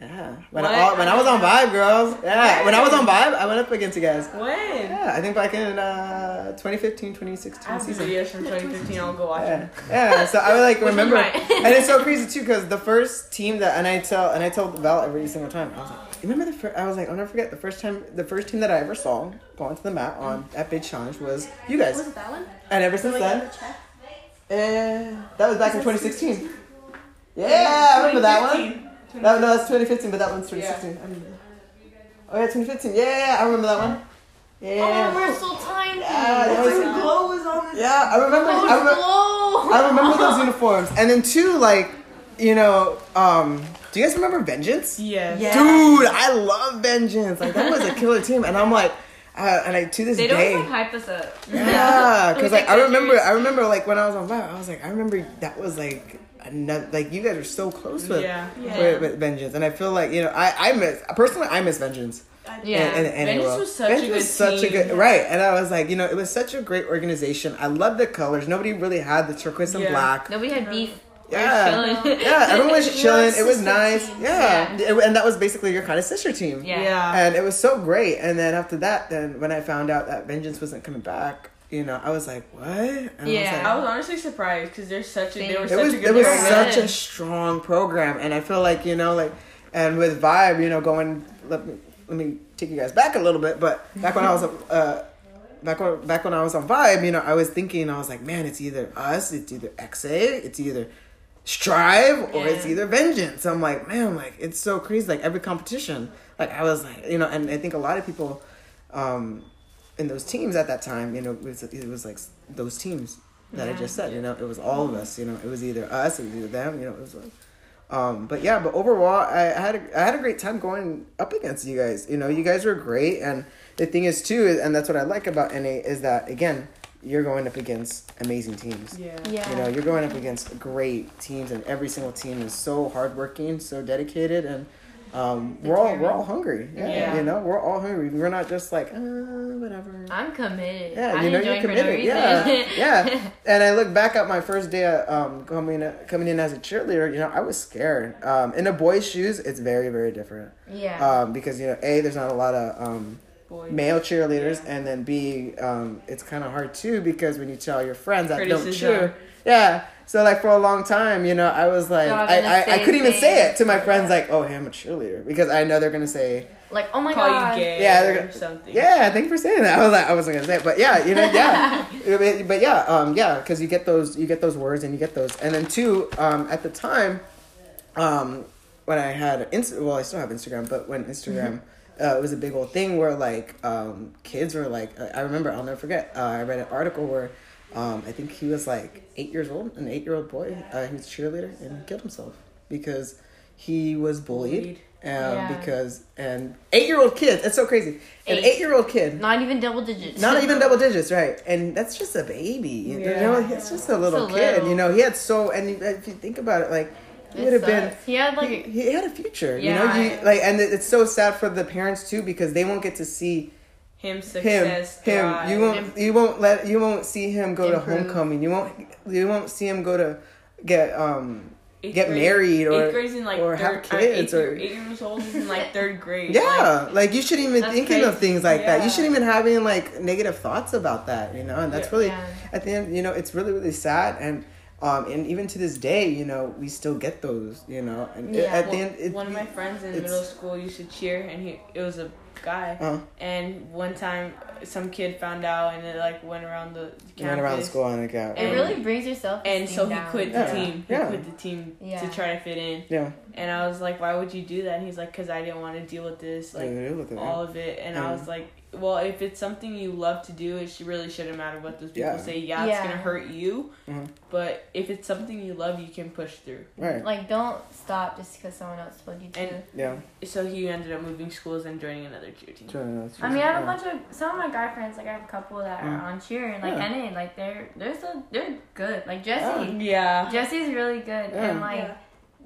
Yeah. When What? I when I was on Vibe, girls. Yeah. When I was on Vibe, I went up against you guys. When? Yeah. I think back in uh, 2015, 2016 I have season. videos from 2015. I'll go watch Yeah, them. yeah. So I would like remember, and it's so crazy too because the first team that, and I tell, and I tell Val every single time, I was like, you remember the first? I was like, I'll never forget the first time, the first team that I ever saw go onto the mat on at Big Challenge was you guys, Was it that one? and ever since then, the check? eh, that was back in 2016. Yeah, I remember that one. 2015. That, no, that's 2015, but that one's 2016. I. Oh yeah, 2015. Yeah, I remember that one. Yeah. Oh, we're so tiny. Yeah, that was- glow was on the. yeah, I remember. I remember. I remember those uniforms. And then two, like, you know, um, do you guys remember Vengeance? Yes. Yeah. Dude, I love Vengeance. Like that was a killer team, and I'm like, uh, and I to this They don't day, like hype us up. yeah, because was like I remember, I remember like when I was on Vibe, I was like, I remember that was like. Another, like you guys are so close with, Yeah. Yeah. with, with Vengeance, and I feel like you know I I miss personally I miss Vengeance. Yeah. in, in, in Vengeance was such a good was such a team. good right, and I was like, you know, it was such a great organization. I love the colors. Nobody really had the turquoise and Yeah. black. Nobody had beef. Yeah. Yeah, everyone was chilling. It was nice. teams. Yeah. It- and that was basically your kind of sister team. Yeah. Yeah. And it was so great. And then after that, then when I found out that Vengeance wasn't coming back, you know, I was like, what? And I was Yeah. like, I was honestly surprised because they're such a they were it such was a good it was program. such a strong program, and I feel like you know, like, and with Vibe, you know, going let me let me take you guys back a little bit, but back when I was uh, back when back when I was on Vibe, you know, I was thinking, I was like, man, it's either us, it's either XA, it's either Strive, or it's either Vengeance. I'm like, man, like it's so crazy. Like every competition, like I was like, you know, and I think a lot of people, um, in those teams at that time, you know, it was, it was like those teams that I just said. You know, it was all of us. You know, it was either us, it was either them. You know, it was like, um, but yeah, but overall, I had a, I had a great time going up against you guys. You know, you guys were great, and the thing is too, and that's what I like about NA is that again, you're going up against amazing teams. Yeah. Yeah. You know, you're going up against great teams, and every single team is so hardworking, so dedicated, and um, we're all we're all hungry. Yeah, Yeah. you know, we're all hungry. We're not just like uh, whatever. I'm committed. Yeah, I you know you're join for no committed. Yeah, yeah. And I look back at my first day of, um, coming coming in as a cheerleader. You know, I was scared. Um, in a boy's shoes, it's very very different. yeah. Um, because you know, a there's not a lot of um, Boy. male cheerleaders, Yeah. and then B, um, it's kind of hard too because when you tell your friends that don't Criticism. cheer, yeah. So like for a long time, you know, I was like, Y'all I, I, I couldn't even say it to my friends like, oh, hey, I'm a cheerleader because I know they're gonna say, like, oh my Call god. you gay Yeah, they're gonna- something. yeah, thank you for saying that. I was like, I wasn't gonna say it, but yeah, you know, yeah, but, but yeah, um, yeah, because you get those, you get those words and you get those, and then two, um, at the time, um, when I had Inst- well, I still have Instagram, but when Instagram. Uh, it was a big old thing where like um, kids were like I remember I'll never forget uh, I read an article where um, I think he was like eight years old an eight year old boy uh, he was a cheerleader and he killed himself because he was bullied, Bullied. Um, Yeah. because and eight year old kid it's so crazy an Eight. eight year old kid Not even double digits. not even double digits, right? And that's just a baby. You know, it's just a little kid. little. You know, he had so, and if you think about it, like he would have been. He had like. He, he had a future, Yeah. you know. You, like, and it's so sad for the parents too because they won't get to see Him him. success. Him. thrive. You won't. You won't let. You won't see him go Improve. to homecoming. You won't. You won't see him go to get um Eighth get grade- married or like or third, have kids uh, eight, or- eight years old is in like third grade. Yeah, like, you shouldn't even thinking of things like that. You shouldn't even having like negative thoughts about that, you know. And that's Yeah. really Yeah. at the end, you know, it's really really sad. And um, and even to this day, you know, we still get those, you know. And it- Yeah. at the end, it, one of my friends in middle school used to cheer, and he it was a guy. uh, And one time, some kid found out, and it like went around the campus. ran around the school and like, yeah, It really brings yourself. And so he quit the Yeah. team. He Yeah. quit the team Yeah. to try to fit in. yeah, And I was like, "Why would you do that?" And he's like, "Cause I didn't want to deal with this, like deal with it, all of it." And I was like, "Well, if it's something you love to do, it really shouldn't matter what those people Yeah. say. Yeah, it's gonna hurt you, Mhm. but if it's something you love, you can push through." right, Like, don't stop just because someone else told you to. And- yeah. So he ended up moving schools and joining another cheer team. Sure, no, it's I mean, I have a bunch of some of my guy friends. Like, I have a couple that Mm. are on cheer and like Yeah. NA. Like, they're they're so they're good. Like Jesse, Yeah. Jesse's really good, Yeah. and like.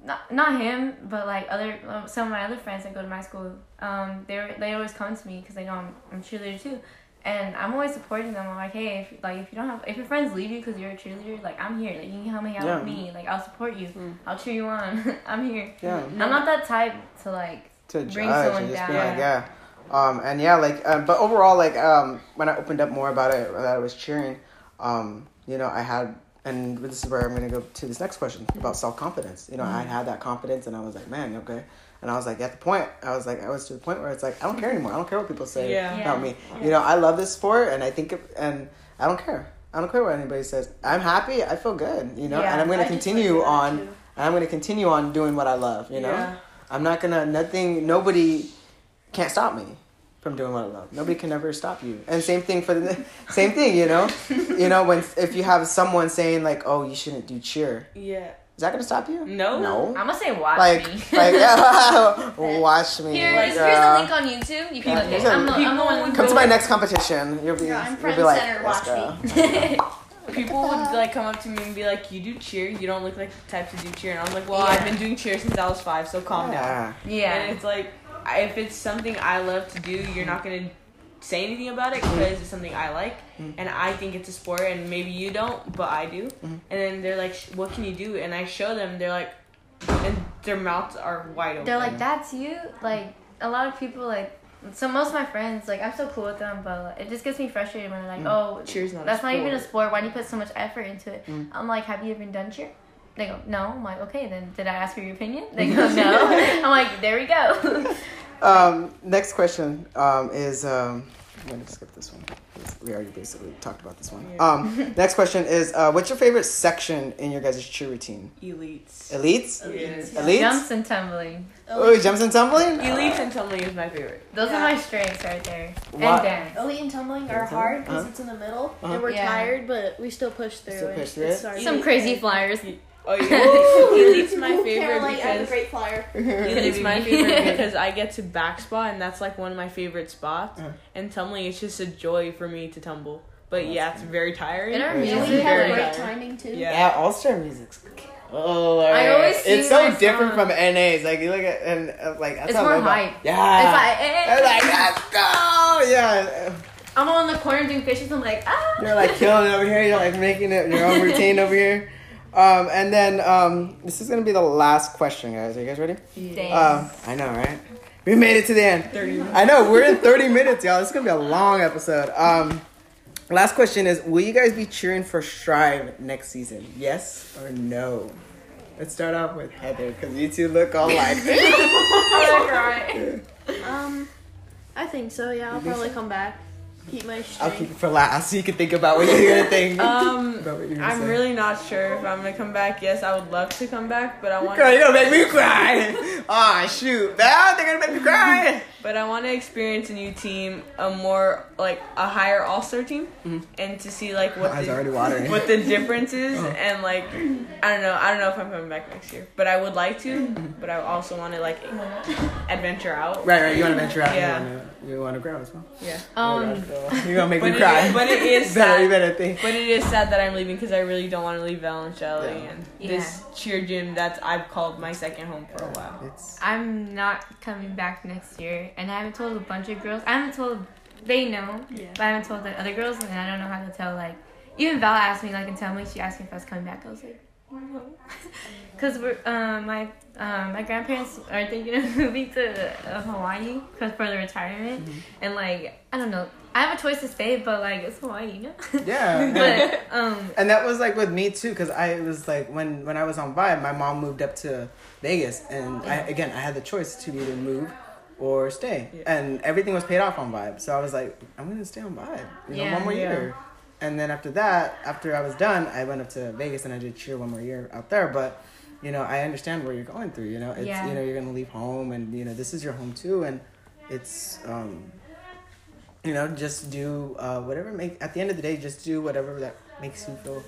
Yeah. Not, not him, but like other um, some of my other friends that go to my school. Um, they they always come to me because they know I'm I'm cheerleader too, and I'm always supporting them. I'm like, hey, if like if you don't have if your friends leave you because you're a cheerleader, like I'm here. Like you can come hang out with me. Like I'll support you. Mm. I'll cheer you on. I'm here. Yeah, I'm not that type to like to Bring judge someone and just be down. like, yeah. Um, and yeah, like, um, but overall, like, um, when I opened up more about it, that I was cheering, um, you know, I had, and this is where I'm gonna go to this next question about self confidence. You know, I had that confidence, and I was like, man, okay. And I was like, at the point, I was like, I was to the point where it's like, I don't care anymore. I don't care what people say Yeah. about me. You know, I love this sport, and I think, it, and I don't care. I don't care what anybody says. I'm happy. I feel good. You know, Yeah, and I'm gonna I continue went through that on. too. And I'm gonna continue on doing what I love. You know. Yeah. I'm not gonna nothing nobody can't stop me from doing what I love. Nobody can ever stop you. And same thing for the same thing, you know? you know, when if you have someone saying like, "Oh, you shouldn't do cheer." Yeah. Is that gonna stop you? No. No. I'm gonna say watch Like me. like yeah, watch me. Here's, like, here's uh, the link on YouTube. You can look People- it. I'm the, I'm the one would Come to my next competition. You'll be Yeah, I'm you'll be like, center, "Let's watch go." People would like come up to me and be like, "You do cheer? You don't look like the type to do cheer." And I'm like, "Well, Yeah. I've been doing cheer since I was five, so calm down." Yeah. Yeah. And it's like, I- if it's something I love to do, you're not gonna say anything about it mm-hmm. because it's something I like mm-hmm. and I think it's a sport and maybe you don't, but I do. Mm-hmm. And then they're like, "What can you do?" And I show them. They're like, and their mouths are wide open. They're like, that's you. Like a lot of people like. So most of my friends, like I'm so cool with them, but like, it just gets me frustrated when they're like, mm. "Oh, Cheer's not that's not even a sport." sport. Why do you put so much effort into it?" Mm. I'm like, "Have you even done cheer?" They go, "No." I'm like, "Okay, then did I ask for your opinion?" They go, "No." I'm like, "There we go." Um, next question um, is um, I'm gonna skip this one. We already basically talked about this one. Um, next question is uh, what's your favorite section in your guys' cheer routine? elites. Elites? Yes. Elites? Jumps and tumbling. Oh, jumps and tumbling? Elites and tumbling is my favorite. Those Yeah. are my strengths right there. What? And dance. Elite and tumbling are hard because Uh-huh. it's in the middle, Uh-huh. and we're Yeah. tired, but we still push through Still it. push through It's it? our Some crazy thing. flyers. Oh yeah. Elite's my favorite Caroline, I'm because great flyer. Elite's my favorite because I get to back spot and that's like one of my favorite spots. Uh. And tumbling it's just a joy for me to tumble. But yeah, it's very tiring. And our Yeah. Music, we have great tired. timing too. Yeah. Yeah, All Star music's. Good. Oh, I always it's so different song. from NA's. Like you look at and uh, like that's It's how I more love hype. Yeah, It's like, eh. It's like let's go. Yeah, I'm on the corner doing fishes. I'm like, ah. you're like killing it over here. You're like making it your own routine over here. Um, and then um, this is gonna be the last question, guys. Are you guys ready? Dang. Um, I know, right? We made it to the end. 30 minutes. I know we're in 30 minutes, y'all. This is gonna be a long episode. Um, last question is: Will you guys be cheering for Strive next season? Yes or no? Let's start off with Heather because you two look all like. Um, I think so. Yeah, I'll probably come back. Keep my I'll keep it for last so you can think about what you're gonna think. Um, gonna I'm say. really not sure if I'm gonna come back. Yes, I would love to come back, but I want. Girl, you're gonna make me cry. Ah, shoot, Val, they're gonna make me cry. But I want to experience a new team, a more like a higher All Star team, and to see like what the, what the difference is, Uh-huh. and like I don't know, I don't know if I'm coming back next year, but I would like to. But I also want to like adventure out. Right, right. You want to venture out. Yeah. You want to, you want to grow as well. Yeah. Um, You're gonna make me it, cry. but it is better, you sad. better think. But it is sad that I'm leaving because I really don't want to leave Val and Shelly Yeah. and Yeah. this cheer gym that I've called my second home for a while. It's I'm not coming back next year, and I haven't told a bunch of girls. I haven't told. They know, Yeah. but I haven't told the other girls, and I don't know how to tell. Like, even Val asked me, like, and tell me. She asked me if I was coming back. I was like, no, because we're um my um my grandparents are thinking of moving to uh, Hawaii 'cause for the retirement, and like I don't know. I have a choice to stay, but like it's Hawaii, you know. yeah. but um And that was like with me too, because I was like when when I was on Vibe, my mom moved up to Vegas, and I, again I had the choice to either move or stay, Yeah. and everything was paid off on Vibe. So I was like, I'm gonna stay on Vibe, you know, Yeah, one more yeah. year. And then after that, after I was done, I went up to Vegas and I did cheer one more year out there. But you know, I understand where you're going through. You know, it's you know you're gonna leave home, and you know this is your home too, and it's um, you know just do uh, whatever make at the end of the day, just do whatever that makes you feel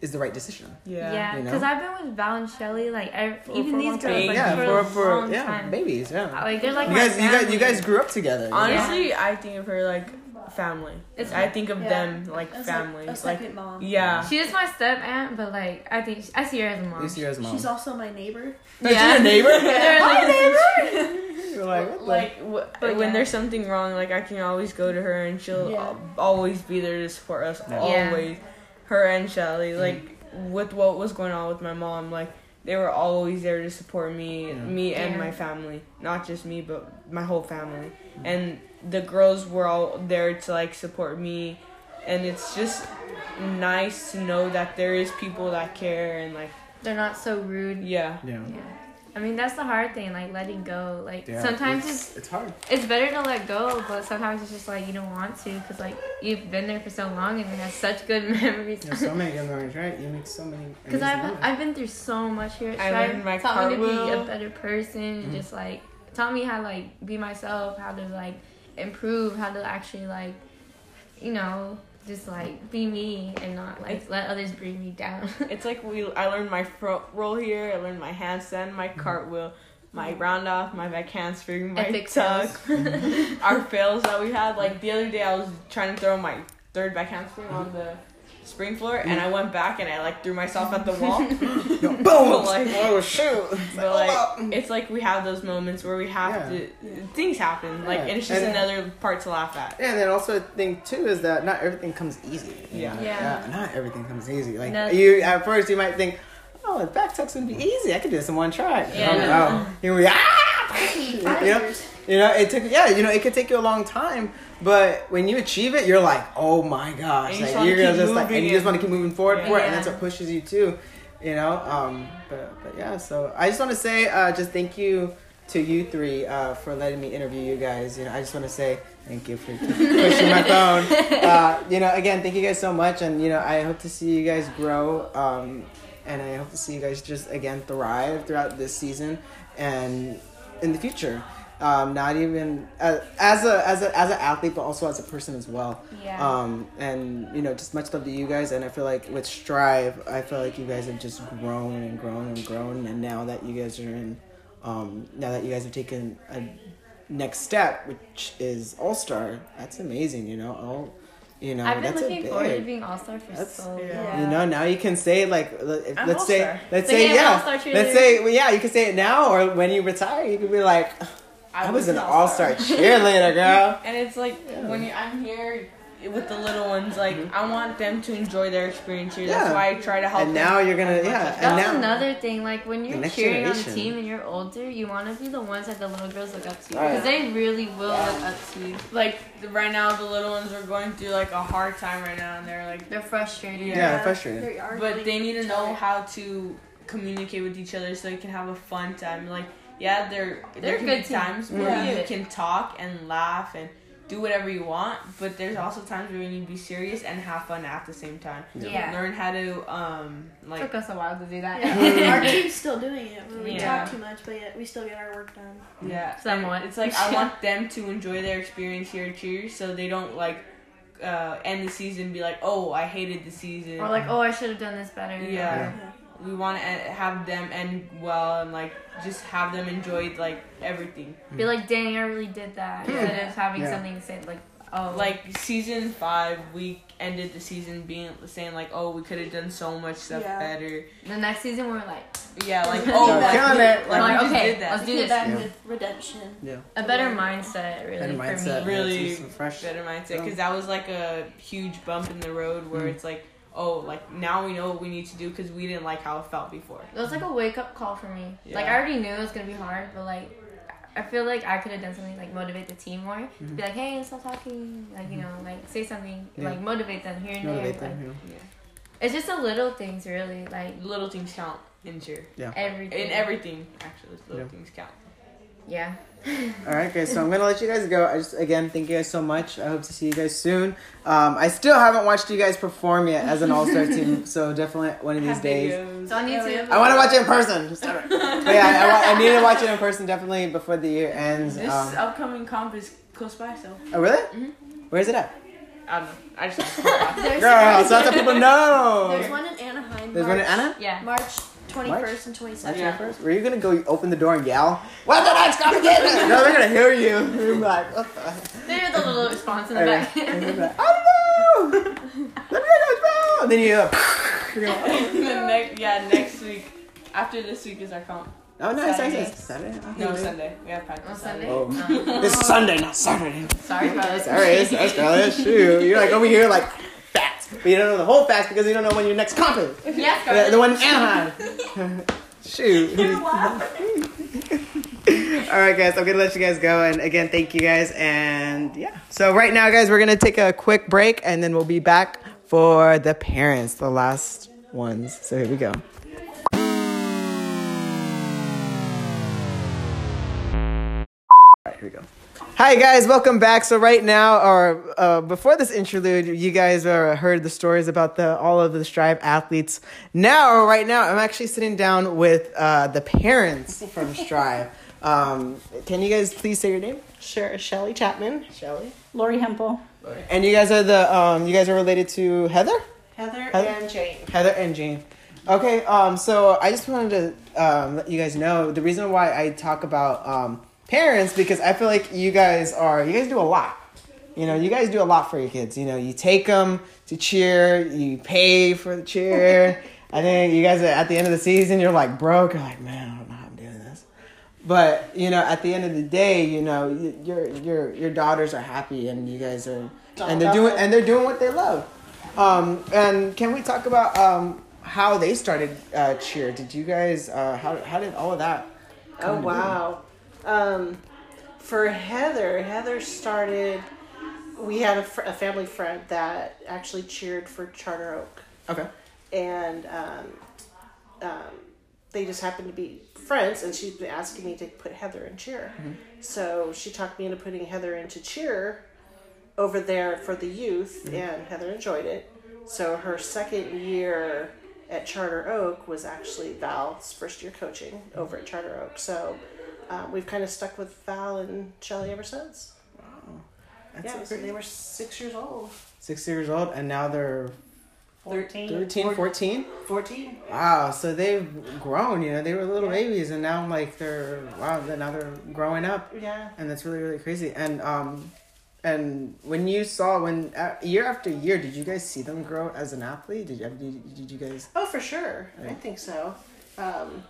is the right decision. Yeah. yeah, you know? because I've been with Val and Shelly, like I, For- even for these long girls, time. like yeah, for, for a for long yeah, time. babies, yeah. Like they're like you my guys, you guys, you guys grew up together. you know? Honestly, I think of her like family. It's- I think of Yeah. them like As family. Like a Like, second mom. yeah. She is my step aunt, but like I think I see her as a mom. you see her as mom. She's also my neighbor. Is she your neighbor? Hi, neighbor. You're like, what the- Like w- But when yeah. there's something wrong, like I can always go to her and she'll Yeah. al- always be there to support us. Yeah. Always, her and Shelly. Mm-hmm. Like with what was going on with my mom, like they were always there to support me, Yeah. me and Yeah. my family. Not just me, but my whole family. Mm-hmm. And the girls were all there to like support me, and it's just nice to know that there is people that care and like They're not so rude. yeah. yeah. Yeah. I mean that's the hard thing, like letting go. Like Yeah, sometimes it's, it's it's hard. it's better to let go, but sometimes it's just like you don't want to because like you've been there for so long and you have such good memories. There's so many good memories, right? You make so many. Because I've memories. I've been through so much here at I Strive. learned my taught me to be a better person. Mhm. Just like taught me how to like be myself, how to like improve, how to actually like, you know, just like be me and not like let others bring me down. It's like we I learned my front roll here, I learned my handstand, my mm-hmm. cartwheel, my round off, my back handspring, my Epic tuck. Our fails that we had. Like the other day I was trying to throw my third back handspring on the spring floor, and mm. I went back and I like threw myself at the wall. Boom! Like- oh shoot! But like, it's like we have those moments where we have Yeah. to. Things happen, like, Yeah. and it's just And- another part to laugh at. Yeah, and then also a thing too is that not everything comes easy. Yeah. Yeah. not everything comes easy. Like No. you at first you might think, oh, back tuck's gonna be easy. I could do this in one try. Yeah. Oh, no. Here we are. you know, you know, it took yeah, you know, it could take you a long time, but when you achieve it, you're like, oh my gosh, And you like you're keep just like, and you just want to keep moving forward for it, and that's what pushes you too. You know, um, but but yeah, so I just want to say, uh, just thank you to you three uh, for letting me interview you guys. You know, I just want to say thank you for pushing my phone. Uh, you know, again, thank you guys so much, and you know, I hope to see you guys grow, um, and I hope to see you guys just again thrive throughout this season and in the future. Um, not even uh, as a as a as an athlete, but also as a person as well. Yeah. Um, and you know, just much love to you guys. And I feel like with Strive, I feel like you guys have just grown and grown and grown. And now that you guys are in, um, now that you guys have taken a next step, which is All Star, that's amazing. You know, all, you know, I've been that's a looking forward to being All Star for That's- so long. Yeah. You know, now you can say like, if, I'm let's say, All-Star. let's So say, yeah, yeah, All-Star cheerleader. let's say, well, yeah, you can say it now, or when you retire, you can be like, I was an All Star cheerleader, girl. And it's like when you, I'm here with the little ones, like I want them to enjoy their experience here. Mm-hmm. Yeah. That's why I try to help. And them now you're gonna, yeah, and That's now, another thing. Like when you're next cheering on the team and you're older, you want to be the ones that the little girls look up to Oh, because yeah. they really will look up to you. like the- right now the little ones are going through like a hard time right now and they're like They're frustrated. Yeah. yeah, frustrated. They are but they need to know how to communicate with each other so they can have a fun time like yeah there They're there can good be team. times where Yeah. you can talk and laugh and do whatever you want but there's also times where you need to be serious and have fun at the same time Yeah. learn how to um like Took us a while to do that. Yeah. our team's still doing it. We Yeah. talk too much, but yet we still get our work done. Yeah, Somewhat. It's like I want them to enjoy their experience here at Cheers, so they don't like uh, end the season and be like, "Oh, I hated the season." Or like, oh, I should have done this better. Yeah. Yeah. we want to have them end well and like just have them enjoy like everything. Be like, dang, I really did that. Instead of having Yeah. something to say like, oh, Like season five, we ended the season being saying like, "Oh, we could have done so much stuff Yeah. better." the next season we're like, Yeah, like oh, Yeah. like, Killing we, it. like, Like, we just okay, did that. let's do Get this. back Yeah. with redemption. Yeah. a better mindset really Better for mindset. me. Really Some fresh. better mindset because that was like a huge bump in the road where Mm. it's like oh like now we know what we need to do because we didn't like how it felt before It was like a wake up call for me. Like I already knew it was gonna be hard, but like I feel like I could have done something like motivate the team more. Be like, hey, stop talking. Like you know, like say something. Mm-hmm. Yeah. Like motivate them here and Motivate there. them, Like, yeah. it's just the little things, really. Like little things count in cheer everything. in everything actually little Yeah. things count Yeah. All right, guys. So I'm gonna let you guys go. I just again thank you guys so much. I hope to see you guys soon. Um, I still haven't watched you guys perform yet as an all star team, so definitely one of these Have days. videos. It's on YouTube. I want to watch it in person. Just- but yeah, I, wa- I need to watch it in person definitely before the year ends. this Um, upcoming comp is close by so oh really? Mhm. Where is it at? I don't know I just want to There's, Girl, so that's how people know. there's one in Anaheim. There's one in March- Anna. Yeah. March 21st and 22nd. That's Yeah. first. Were you gonna go open the door and yell? What the next come again? no, they're gonna hear you. They're like, what the? They did the little response in the back. And like, I don't know. Let me know what's. And then you. Uh, you're going, and then next yeah next week after this week is our comp Oh, nice, nice, Saturday. nice. Saturday. Okay, no good. Sunday we have practice On Sunday. Oh. Um, It's Sunday, not Saturday. sorry about it. Sorry, it's, that's Scarlett. Shoot, you're like over here like facts, but you don't know the whole facts because you don't know when your next comp is. Yeah, The, the one in Anaheim. Shoot. All right, guys, I'm gonna let you guys go, and again, thank you guys, and yeah. So right now, guys, we're gonna take a quick break, and then we'll be back for the parents, the last ones. So here we go. All right, here we go. Hi guys, welcome back. So right now, or uh, before this interlude, you guys uh, heard the stories about the all of the Strive athletes. Now, right now, I'm actually sitting down with uh, the parents from Strive. Um, can you guys please say your name? Sure, Shelly Chapman, Shelly. Lori Hempel, Lori. And you guys are the um, you guys are related to Heather, Heather, Heather? and Jane. Heather and Jane. Okay, um, so I just wanted to um, let you guys know the reason why I talk about um, parents because I feel like you guys are you guys do a lot. You know, you guys do a lot for your kids. You know, you take them to cheer, you pay for the cheer. I think you guys at the end of the season, you're like broke. You're like, man, I don't know how I'm doing this. But you know, at the end of the day, you know, your your your daughters are happy, and you guys are, and they're doing and they're doing what they love. Um, and can we talk about um, how they started uh, cheer? Did you guys? Uh, how how did all of that? Oh come to be? wow. Um, for Heather, Heather started. We had a, fr- a family friend that actually cheered for Charter Oak, Okay. and um, um, they just happened to be friends. And she's been asking me to put Heather in cheer, so she talked me into putting Heather into cheer over there for the youth, and Heather enjoyed it. So her second year at Charter Oak was actually Val's first year coaching over at Charter Oak. So um, we've kind of stuck with Val and Shelly ever since. That's yeah, so so they were six years old. Six years old, and now they're 13, 13, 14. 14. Wow, so they've grown. You know, they were little babies, and now like they're wow. They're, now they're growing up, Yeah. and that's really really crazy. And um, and when you saw when uh, year after year, did you guys see them grow as an athlete? Did you did, did you guys? Oh, for sure. I think so. Um,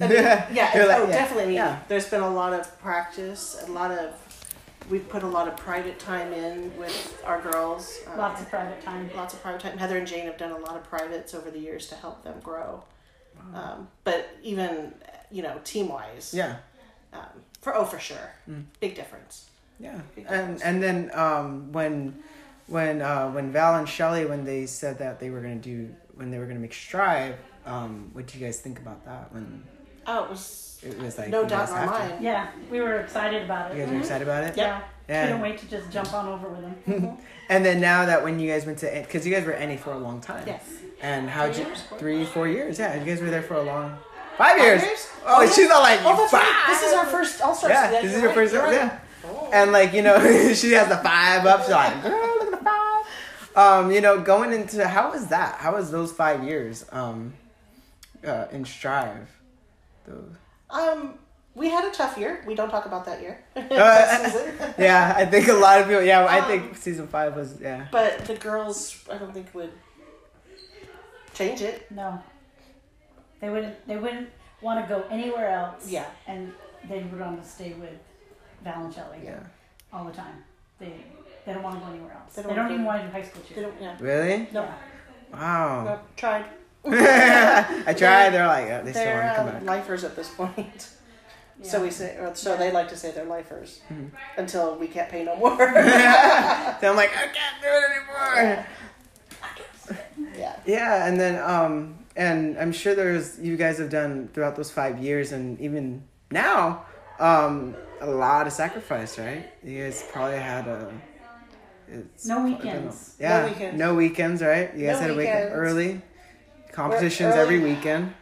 yeah, yeah, You're like, oh, yeah, definitely. Yeah, There's been a lot of practice, a lot of. We've put a lot of private time in with our girls. Um, Lots of private time. lots of private time. Heather and Jane have done a lot of privates over the years to help them grow. Um, but even you know, team wise, yeah, um, for oh for sure, Mm. big difference. yeah. Big And difference. and then um, when when uh, when Val and Shelly when they said that they were gonna do when they were gonna make Strive, um, what do you guys think about that? When Oh, it was it was like no doubt guys in our have mind. Yeah, we were excited about it. You guys are excited about it? Yeah. Yeah. Couldn't wait to just jump on over with him. And then now that when you guys went to, because you guys were any for a long time. Yes. And how'd Three you, years, four three, four years? Yeah, you guys were there for a long, five years. years? Oh, she's not like, Oh, that's five. right. This is our first All Star. Yeah, this is your first, yeah. And like, you know, she has the five up, she's like, girl, look at the five. Um, you know, going into, how was that? How was those five years, um, uh, in Strive? Those. Um, we had a tough year. We don't talk about that year. Uh, yeah, I think a lot of people, yeah, I Um, think season five was, yeah. But the girls, I don't think would change it. No. They wouldn't they wouldn't want to go anywhere else. Yeah. And they would want to stay with Val and Shelley Yeah. all the time. They they don't want to go anywhere else. They They don't don't, even want to do high school They cheer. don't. Yeah. Really? No. Yeah. Wow. No, tried. I tried. They're like, oh, they still They're want to come uh, back. lifers at this point. Yeah. So we say, or so they like to say they're lifers Mhm. until we can't pay no more. so I'm like, I can't do it anymore. yeah. Yeah, and then um, and I'm sure there's you guys have done throughout those five years, and even now, um, a lot of sacrifice, right? You guys probably had a. It's No weekends. yeah, No weekends. no weekends, right? You guys No had to wake up early. Competitions early. every weekend.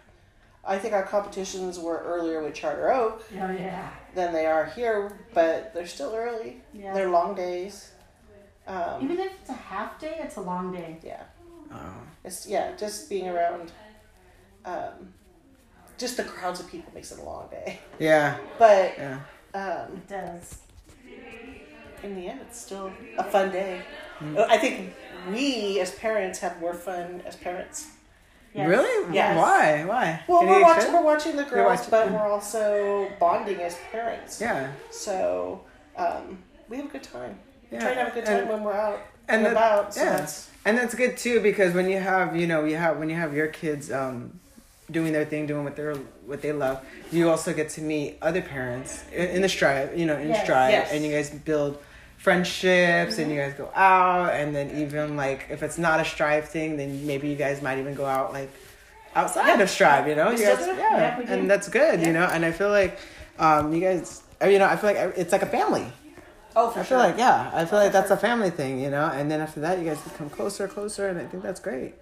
I think our competitions were earlier with Charter Oak Oh yeah. than they are here, but they're still early. Yeah. They're long days. Um, Even if it's a half day, it's a long day. yeah. Oh, It's yeah, just being around. Um, just the crowds of people makes it a long day, yeah, but yeah. um, It does. in the end, it's still a fun day. Mm. I think we as parents have more fun as parents. Yes. Really? Yes. Why? Why? Well, Can we're watching, we're watching the girls, watching- but we're also bonding as parents. Yeah, So um, we have a good time. yeah. Try to have a good time And- when we're out and and, about. So yeah. that's And that's good too because when you have you know you have when you have your kids um, doing their thing, doing what they're what they love, you also get to meet other parents in, in the strive, you know, in Yes, strive, yes. and you guys build friendships and you guys go out and then even like if it's not a strive thing, then maybe you guys might even go out like outside of strive, you know, you guys, yeah, Yeah, and that's good, Yeah. you know, and I feel like um, you guys, I- you know, I feel like it's like a family. oh for I sure. feel like yeah, I feel like that's a family thing, you know. And then after that, you guys become closer, closer, and I think that's great,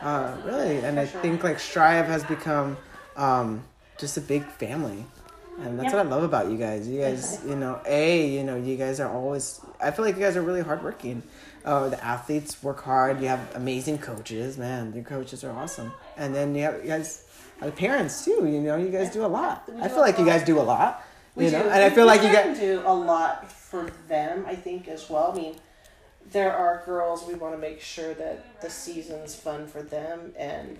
uh, really. And I sure. think like Strive has become um, just a big family, and that's Yeah. what I love about you guys. You guys, you know, a you know, you guys are always. I feel like you guys are really hardworking. Uh, the athletes work hard. You have amazing coaches, man. Your coaches are awesome, and then you have you guys. the parents too, you know. You guys do a lot. We I feel like you guys do a lot, We you know. do. And I feel like you guys, do a lot for them, I think as well. I mean, there are girls we want to make sure that the season's fun for them, and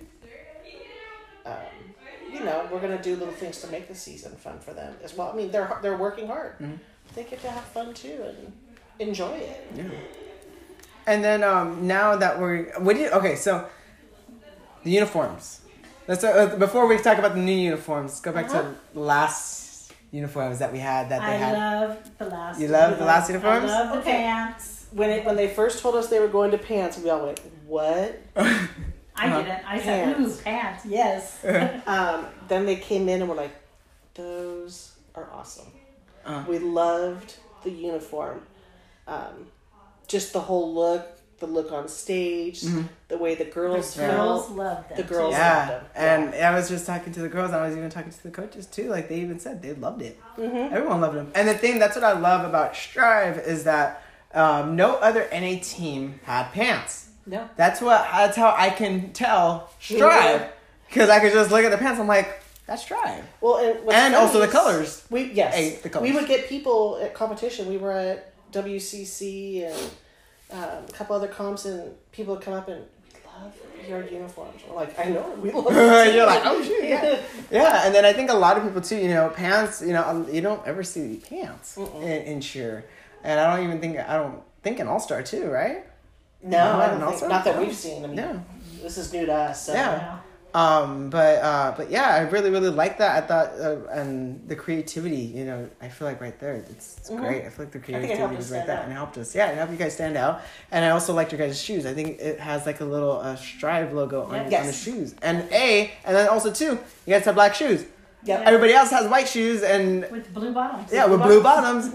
um, you know we're gonna do little things to make the season fun for them as well. I mean, they're they're working hard. Mhm. They get to have fun too and enjoy it. Yeah. And then um, now that we're what do you okay so the uniforms. Let's uh, before we talk about the new uniforms. Go back Uh-huh. to last uniforms that we had that they I had. I love the last. You love the last uniforms. I uniforms? love the Okay. pants. When it when they first told us they were going to pants, we all went, "What?" I Uh-huh. didn't. I said, Pants. ooh, pants, yes. Um, then they came in and were like, "Those are awesome." Uh. We loved the uniform, um, just the whole look, the look on stage, Mhm. the way the girls Yeah. Girls felt. love them. The girls too. loved Yeah, them. and I was just talking to the girls. and I was even talking to the coaches too. Like they even said they loved it. Mhm. Everyone loved them. And the thing that's what I love about Strive is that um, no other NA team had pants. No. That's what. That's how I can tell Strive because I could just look at the pants. I'm like, that's Strive. Well, and, And also the colors. We yes, Hey, the colors. we would get people at competition. We were at WCC and um, a couple other comps, and people would come up and love your uniforms. We're like, I know, we love. You're like, oh shit, yeah. Yeah, and then I think a lot of people too. You know, pants. You know, um, you don't ever see pants in, in cheer, and I don't even think I don't think an All Star too, right? No, No, I don't think, sir. not that we've seen. I mean, Yeah. this is new to us. So. Yeah. Um, but uh, but yeah, I really really like that. I thought uh, and the creativity, you know, I feel like right there, it's, it's Mhm. great. I feel like the think it helped creativity us was right there, and it helped us. Yeah, it helped you guys stand out. And I also liked your guys' shoes. I think it has like a little uh, Strive logo on, Yes. on the shoes. And a, and then also two, you guys have black shoes. Yep. Everybody else has white shoes, and With blue bottoms. yeah, with blue bottoms.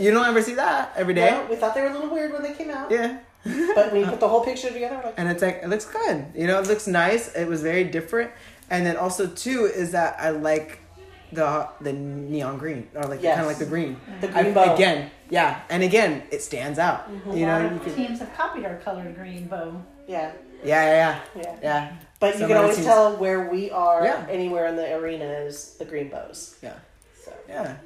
you don't ever see that every day. Well, we thought they were a little weird when they came out, Yeah. but when you put the whole picture together, we're like, and it's like it looks good you know it looks nice it was very different and then also too is that i like the the neon green or like Yes. kind of like the green the I- green bow. again yeah and again it stands out A you lot know you of can, teams have copied our colored green bow. Yeah, yeah yeah yeah. yeah yeah But you can always teams- tell where we are Yeah. anywhere in the arena is the green bows. Yeah. So. yeah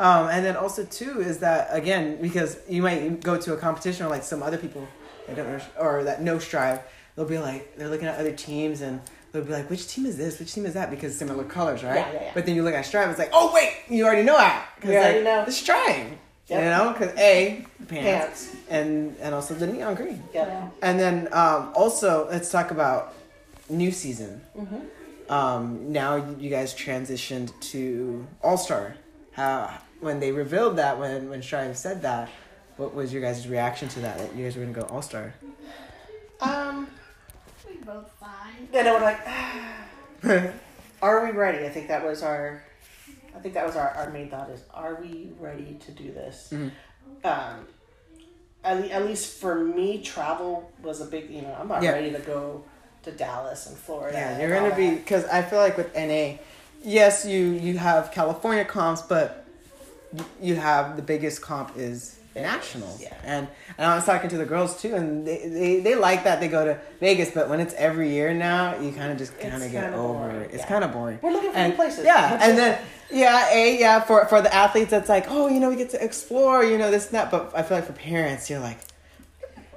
um, and then also too is that again because you might go to a competition or like some other people that don't know, or that know strive they'll be like they're looking at other teams and they'll be like which team is this which team is that because similar colors right Yeah, yeah, yeah. but then you look at strive it's like oh wait you already know that because You already like, know. the strive Yep. you know because a pants, Pants. and and also the neon green. Yeah. and then um, also let's talk about new season Mm-hmm. um, now you guys transitioned to All Star. How when they revealed that when when Strive said that, what was your guys' reaction to that? That you guys were gonna go All Star? Um, We both fine. then I was like, are we ready? I think that was our, I think that was our, our main thought is, are we ready to do this? Mhm. Um, at, le- at least for me, travel was a big, you know, I'm not Yeah. ready to go to Dallas and Florida. Yeah, you're gonna be because I feel like with NA, yes, you you have California comps, but y- you have the biggest comp is nationals. Yeah. And and I was talking to the girls too, and they they, they like that they go to Vegas, but when it's every year now, you kind of just kind of get over it. It's yeah. kind of boring. We're looking for and new places. yeah, and then yeah, a yeah for for the athletes, that's like oh you know we get to explore, you know this and that. But I feel like for parents, you're like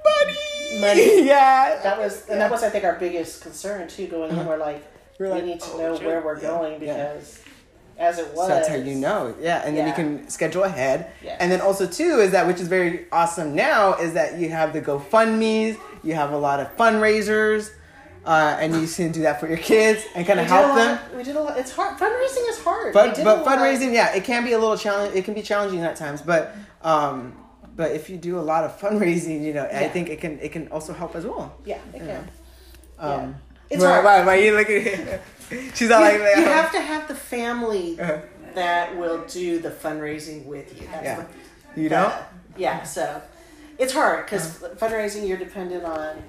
money, Money. yeah. that was, and that was, I think, our biggest concern too. Going uh-huh. in, we're like, We're we need to oh, know where we're Yeah. going because, as it was, So that's how you know, yeah, and then you can schedule ahead. Yeah. And then also too is that which is very awesome now is that you have the GoFundmes, you have a lot of fundraisers, uh, and you can do that for your kids and kind of help them. lot- We did a lot. It's hard. Fundraising is hard. But but fundraising, yeah, it can be a little challenge. It can be challenging at times, but um, but if you do a lot of fundraising, you know, I think it can it can also help as well. Yeah, it Yeah. can. Um, It's why, hard. are you looking? at She's not You, like that. you have to have the family Uh-huh. that will do the fundraising with you. That's Yeah. what- You the- don't. Yeah. So it's hard because fundraising, you're dependent on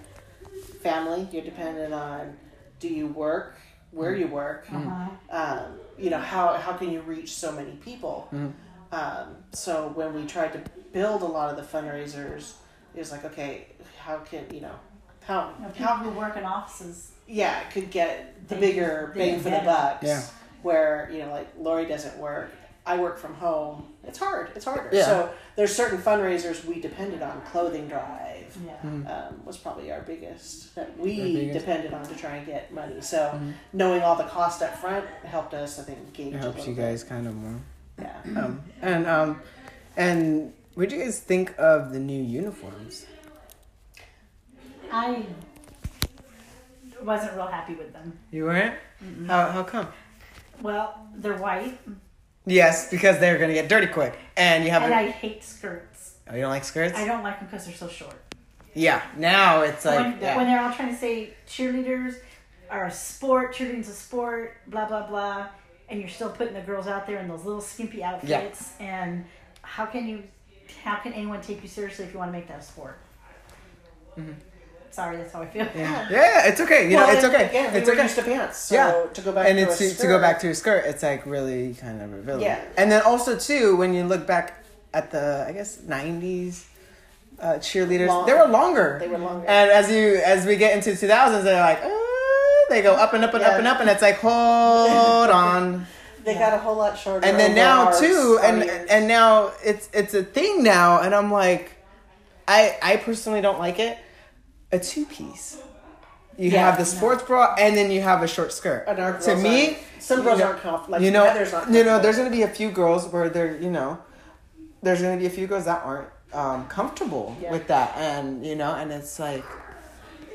family. You're dependent on do you work, where you work. Uh-huh. Um, you know how how can you reach so many people? Mhm. Um, so when we tried to build a lot of the fundraisers, it was like okay, how can you know how You know, people how who work in offices, yeah, could get the They- bigger bang for the better. bucks. Yeah. Where you know, like Lori doesn't work, I work from home. It's hard. It's harder. Yeah. So there's certain fundraisers we depended on. Clothing drive Yeah. um, was probably our biggest that we biggest. depended on to try and get money. So Mhm. knowing all the cost up front helped us, I think, gauge It helps little you guys kind of more. Yeah. Um, and um, and what do you guys think of the new uniforms? I wasn't real happy with them. You weren't? How how come? Well, they're white, Yes, because they're gonna get dirty quick, and you have. and a- I hate skirts. oh, you don't like skirts? I don't like them because they're so short. Yeah. Now it's like when, yeah. when they're all trying to say cheerleaders are a sport, cheerleading's a sport, blah blah blah, and you're still putting the girls out there in those little skimpy outfits. Yeah. And how can you? How can anyone take you seriously if you want to make that a sport? Mhm. Sorry, that's how I feel. yeah. yeah, it's okay. You well, know, it's okay. Again, it's we were okay. used to pants. So Yeah. to go back and to it's a to, to go back to a skirt it's like really kind of revealing Yeah. and then also too when you look back at the i guess 90s uh, cheerleaders Long- they were longer They were longer. and as you as we get into 2000s they're like uh, they go up and up and up and up and it's like hold on They got a whole lot shorter. and then now too and years. and now it's it's a thing now and i'm like i i personally don't like it a two piece you Yeah, have the no. sports bra and then you have a short skirt to me some girls know- aren't comf- like you know, you know, comfortable. there's gonna be a few girls where they're, you know, there's gonna be a few girls that aren't um, comfortable Yeah. with that, and you know, and it's like,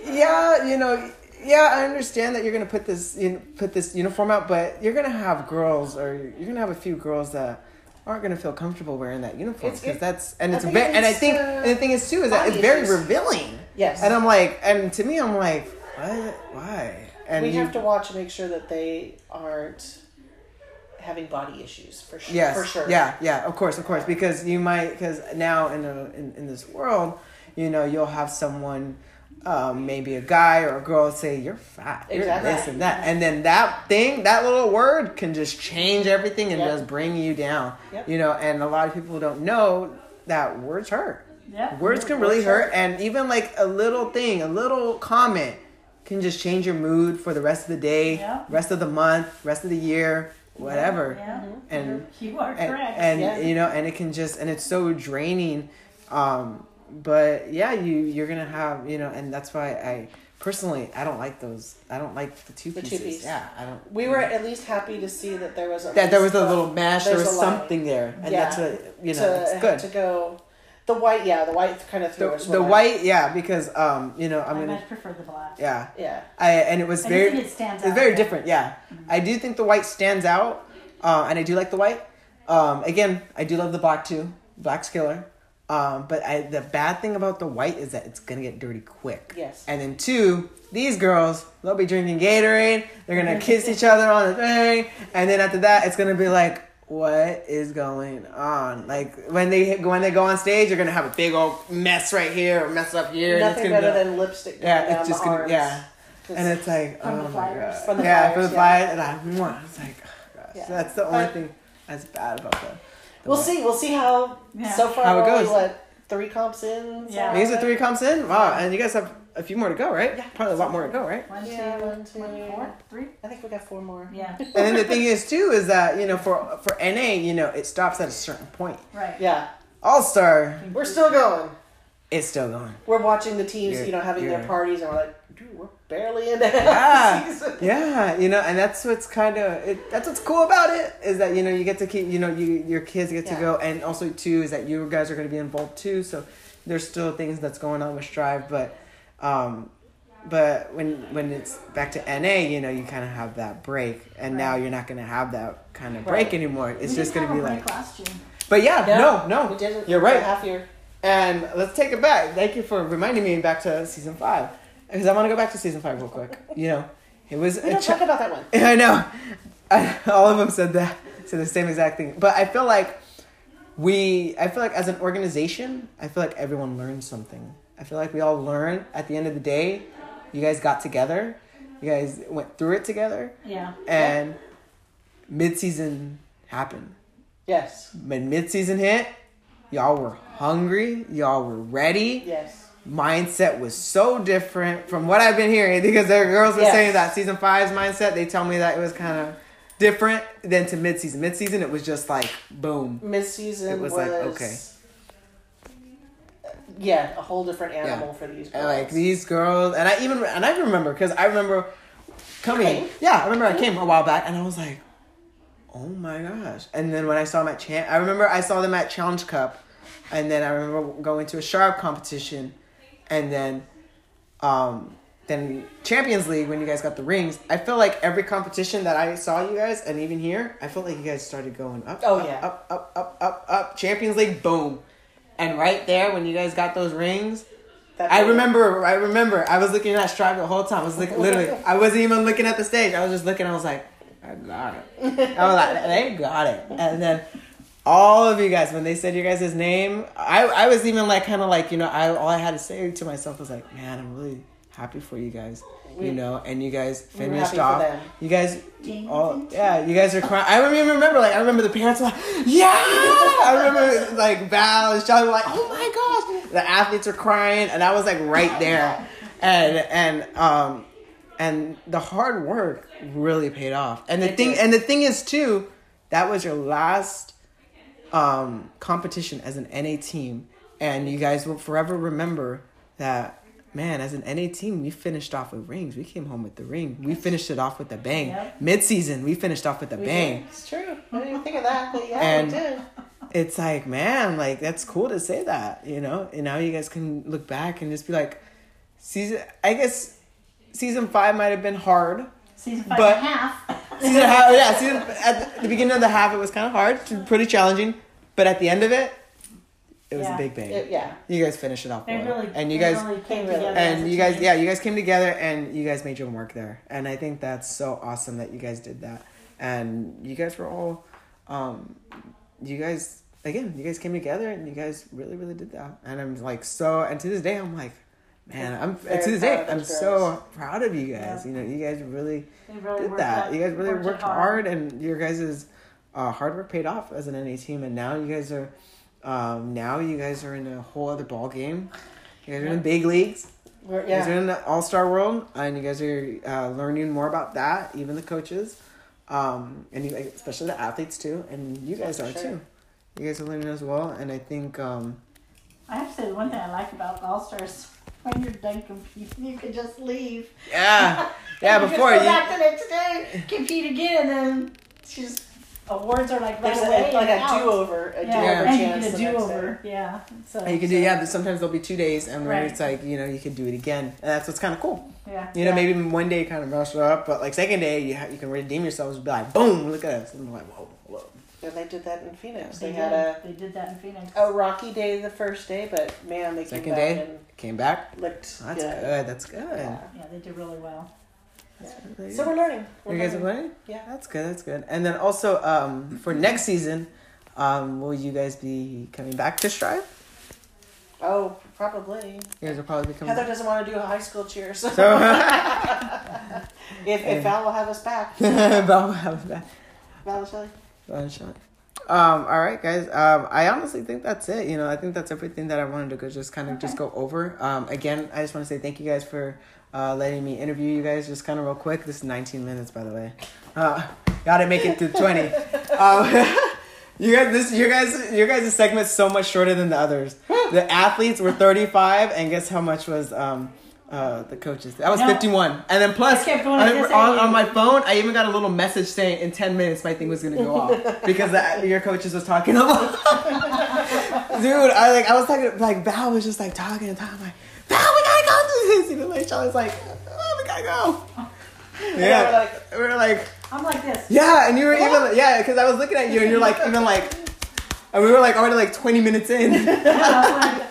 yeah, you know, yeah, I understand that you're gonna put this, you know, put this uniform out, but you're gonna have girls, or you're gonna have a few girls that aren't gonna feel comfortable wearing that uniform because that's, and I it's, think ve- and I think, uh, and the thing is too is that it's very issues. revealing, Yes. and I'm like, and to me, I'm like, what, why? And we you, have to watch and make sure that they aren't having body issues for sure. Yes. For sure. Yeah, yeah, of course, of course. Because you might, because now in, a, in in this world, you know, you'll have someone, um, maybe a guy or a girl, say you're fat, you're Exactly. this and that, and then that thing, that little word, can just change everything and Yep. just bring you down. Yep. You know, and a lot of people don't know that words hurt. Yeah. Words can really hurt, hurt. and even like a little thing, a little comment can just change your mood for the rest of the day, Yeah. rest of the month, rest of the year, whatever. Yeah. And You are and, correct. and Yeah. you know, and it can just and it's so draining. Um, but yeah, you you're gonna have you know, and that's why I personally I don't like those. I don't like the two The pieces. two-piece. Yeah, I don't. We were at least happy to see that there was a that there was a little mash. There was a line. something there, and Yeah. that's what you know. to, it's good. to go. The white, yeah, the white kind of threw The, us. the when white, yeah, because um, you know, I mean I'm gonna, much prefer the black. yeah, Yeah. I and it was I very, think it stands it's out. very yeah. different. Yeah, I do think the white stands out, uh, and I do like the white. Um, again, I do love the black too. Black's killer. Um, but I, the bad thing about the white is that it's gonna get dirty quick. Yes. And then two, these girls, they'll be drinking Gatorade. They're gonna kiss each other on the thing, and then after that, it's gonna be like, what is going on? Like when they when they go on stage, you're gonna have a big old mess right here, or mess up here. and it's Nothing better be, than lipstick. yeah, it's just gonna arms. yeah. 'Cause- And it's like, From oh the my flyers. god. From the yeah, flyers, from the yeah. and I, mwah, it's like, oh gosh. Yeah. So that's the only But- thing that's bad about that. we'll see. We'll see how. Yeah. So far, How it we're only, goes. what three comps in. Yeah. These are three comps in. Wow, and you guys have a few more to go, right? Yeah. Probably a lot more to go, right? One, Yeah, one, two. what, four, three. I think we got four more. Yeah. And then the thing is too is that you know for for NA you know it stops at a certain point. Right. Yeah, All Star we're still going. is still going. We're watching the teams, You're- you know, having their parties, and we're like, dude, we're barely into Yeah, the season. yeah, you know, and that's what's kind of it, that's what's cool about it is that you know you get to keep you know you your kids get to go, and also too is that you guys are going to be involved too. So there's still things that's going on with Strive, but um, but when when it's back to NA, you know, you kind of have that break, and now you're not going to have that kind of break Right. anymore. It's We just going to be like, break last year. but yeah, Yeah, no, no, We did it. You're right. Half year. And let's take it back. Thank you for reminding me back to season five. Because I want to go back to season five real quick. You know, it was We a don't cha- talk about that one. I know. I, all of them said that, said the same exact thing. But I feel like we, I feel like as an organization, I feel like everyone learned something. I feel like we all learned at the end of the day. You guys got together. You guys went through it together. Yeah. And mid-season happened. Yes. When mid-season hit, y'all were hungry. Y'all were ready Yes. mindset was so different from what I've been hearing because are girls were Yes. saying that season five's mindset. They tell me that it was kind of different than to mid season. Mid season, it was just like boom. Mid season It was was, like, okay. Yeah, a whole different animal for these girls. And like these girls, and I even and I remember because I remember coming. came? Yeah, I remember I came a while back, and I was like, "Oh my gosh!" And then when I saw them at Chan, I remember I saw them at Challenge Cup, and then I remember going to a sharp competition, and then, um, then Champions League when you guys got the rings. I feel like every competition that I saw you guys, and even here, I felt like you guys started going up. Oh, up, yeah. up, up, up, up, up. Champions League, boom, and right there when you guys got those rings. That I remember. I remember. I was looking at Strive the whole time. I was like, literally. I wasn't even looking at the stage. I was just looking. I was like, I got it. I was like, they got it. And then all of you guys, when they said your guys' name, I I was even like, kind of like, you know, I all I had to say to myself was like, man, I'm really happy for you guys. You know, and you guys We finished happy off. You guys, all yeah, you guys are crying. I remember, remember, like I remember the parents were like, yeah. I remember like Val and Shelly were like, oh my gosh. The athletes were crying, and I was like right there, and and um, and the hard work really paid off. And the It thing, did. and the thing is too, that was your last um competition as an NA team, and you guys will forever remember that. Man, as an NA team, we finished off with rings. We came home with the ring. We finished it off with a bang. Yep. Mid-season, we finished off with a We bang. did. It's true. I didn't even think of that, but yeah, And- we did. It's like, man, like that's cool to say that, you know. And now you guys can look back and just be like, season. I guess season five might have been hard. Season five But- and a half. Season half, yeah. Season at the beginning of the half, it was kind of hard, pretty challenging. But at the end of it, it was Yeah. a big bang. It- yeah. You guys finished it off They well. really and you guys really came together. and you guys yeah you guys came together and you guys made your mark there and i think that's so awesome that you guys did that and you guys were all um you guys again you guys came together and you guys really really did that and i'm like so and to this day i'm like man i'm Very to this day i'm those so proud of you guys Yeah. you know you guys really really did that out- you guys really worked it worked hard and your guys' uh, hard work paid off as an na team and now you guys are um, now you guys are in a whole other ball game you guys are in the big leagues We're, you guys are in the All Star world, and you guys are uh, learning more about that. Even the coaches, um, and you, especially the athletes too, and you guys For are sure. too. You guys are learning as well, and I think um, I have to say, the one thing I like about All Stars, when you're done competing, you can just leave. yeah, yeah. You Before just go you, back the next day, compete again, and then she's awards are like right There's away. a, like and a out. do over, a do Yeah, over and you chance. get a the do next over. Yeah. So you can do yeah. But sometimes there'll be two days, and where Right. it's like you know you can do it again, and that's what's kind of cool. Yeah. You know, yeah. maybe one day kind of rush it up, but like second day you ha- you can redeem yourselves and be like, boom, look at us, and I'm like, whoa, whoa. day. And they did that in Phoenix. They, They, did. had a, they did that in Phoenix. a rocky day the first day, but man, they Second came back day? and Came back. looked That's good. good. That's good. Yeah. Yeah, they did really well. So we're learning. We're you guys are learning. learning? Yeah. That's good, that's good. And then also, um, for next season, um, will you guys be coming back to Strive? Oh, probably. You guys will probably be coming Heather back. doesn't want to do a high school cheer, so So, if, if Val will have us back, Val will have it back. Val and Shelley. Val and Sean. Um, all right, guys. Um, I honestly think that's it. You know, I think that's everything that I wanted to go just kind of just go over. Um, again, I just want to say thank you guys for uh, letting me interview you guys just kind of real quick. This is 19 minutes, by the way. Uh, gotta make it to 20. Um, you guys, this, your guys, your guys' segment's so much shorter than the others. The athletes were 35, and guess how much was um, uh, the coaches? That was No. 51. And then plus, I going on, on, my phone, I even got a little message saying in 10 minutes my thing was gonna go off because the, your coaches was talking about. Dude, I like I was talking like Val was just like talking and talking like Val, we gotta go do this. Even like Charlie's like, oh, we gotta go. Yeah, we're like- we were like, I'm like this. yeah, and you were even yeah, because I was looking at you and you're like even like, and we were like already like 20 minutes in. I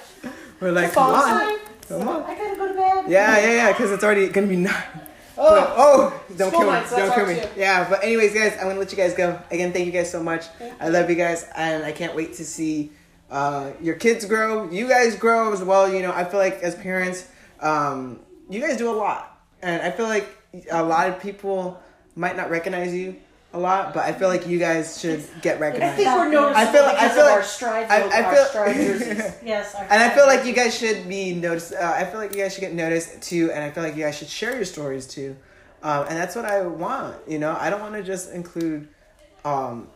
we're like, come on, sign. come on. I gotta go to bed. Yeah, yeah, yeah, because it's already gonna be nine. Oh, Oh, don't School kill me. nights, Don't kill me. too. Yeah, but anyways, guys, I'm gonna let you guys go. Again, thank you guys so much. I love you guys, and I can't wait to see uh, your kids grow. You guys grow as well. You know, I feel like as parents, um, you guys do a lot, and I feel like a lot of people might not recognize you a lot, but I feel like you guys should get I recognized. think we're noticeable I feel like- I feel like- our Strive, I- I our feel- Strive jerseys. Yes. our- And I feel like you guys should be noticed. Uh, I feel like you guys should get noticed too, and I feel like you guys should share your stories too. Um, and that's what I want. You know, I don't want to just include um,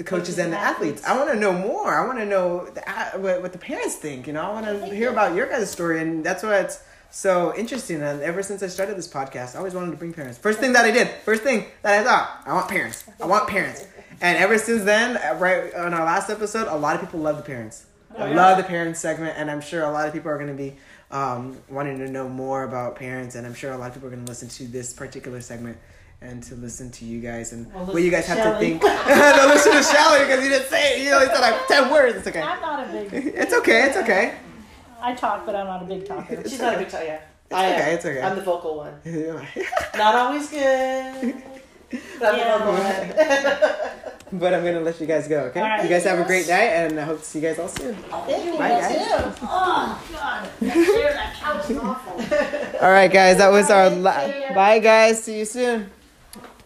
the coaches and the athletes. I want to know more. I want to know the, what, what the parents think. You know, I want to hear about your guys' story, and that's why it's so interesting. And ever since I started this podcast, I always wanted to bring parents. First thing that I did, first thing that I thought, I want parents. I want parents. And ever since then, uh, right on our last episode, a lot of people love the parents. I love the parents segment, and I'm sure a lot of people are going to be um, wanting to know more about parents, and I'm sure a lot of people are going to listen to this particular segment and to listen to you guys and Well, what you guys listen have to to think. no, listen to Shelly because you didn't say it. You only said like ten words. It's okay. I'm not a big. It's okay. It's okay. I talk, but I'm not a big talker. She's not a big talker, yeah. I am. okay, it's okay. I'm the vocal one. Not always good. But I'm Yeah. the vocal one. I'm gonna let you guys go. Okay. All right. You guys have a great night, and I hope to see you guys all soon. Thank you. Bye, guys. Oh God, that chair, that couch is awful. All right, guys. That was our la- bye, guys. See you soon.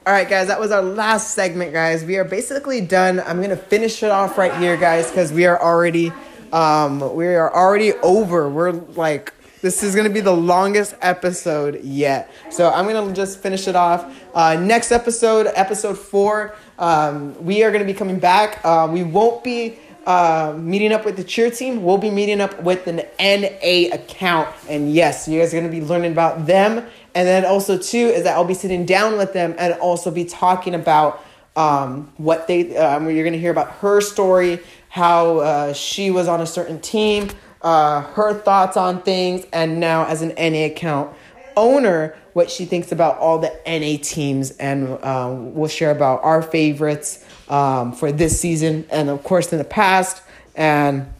All right, guys. That was our last segment, guys. We are basically done. I'm gonna finish it off right here, guys, because we are already, um, we are already over. We're like, this is gonna be the longest episode yet. So I'm gonna just finish it off. Uh, next episode, episode four, um, we are gonna be coming back. Uh, we won't be uh, meeting up with the cheer team. We'll be meeting up with an NA account. And yes, you guys are to be learning about them. And then also, too, is that I'll be sitting down with them and also be talking about um, what they, um, you're going to hear about her story, how uh, she was on a certain team, uh, her thoughts on things, and now as an NA account owner, what she thinks about all the NA teams, and um, we'll share about our favorites um, for this season, and of course in the past, and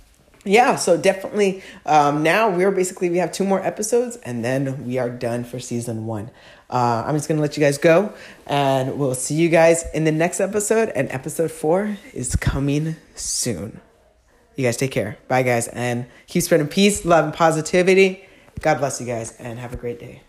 yeah, so definitely um, now we're basically we have two more episodes, and then we are done for season one. Uh, I'm just gonna let you guys go, and we'll see you guys in the next episode. And episode four is coming soon. You guys take care. Bye, guys, and keep spreading peace, love, and positivity. God bless you guys, and have a great day.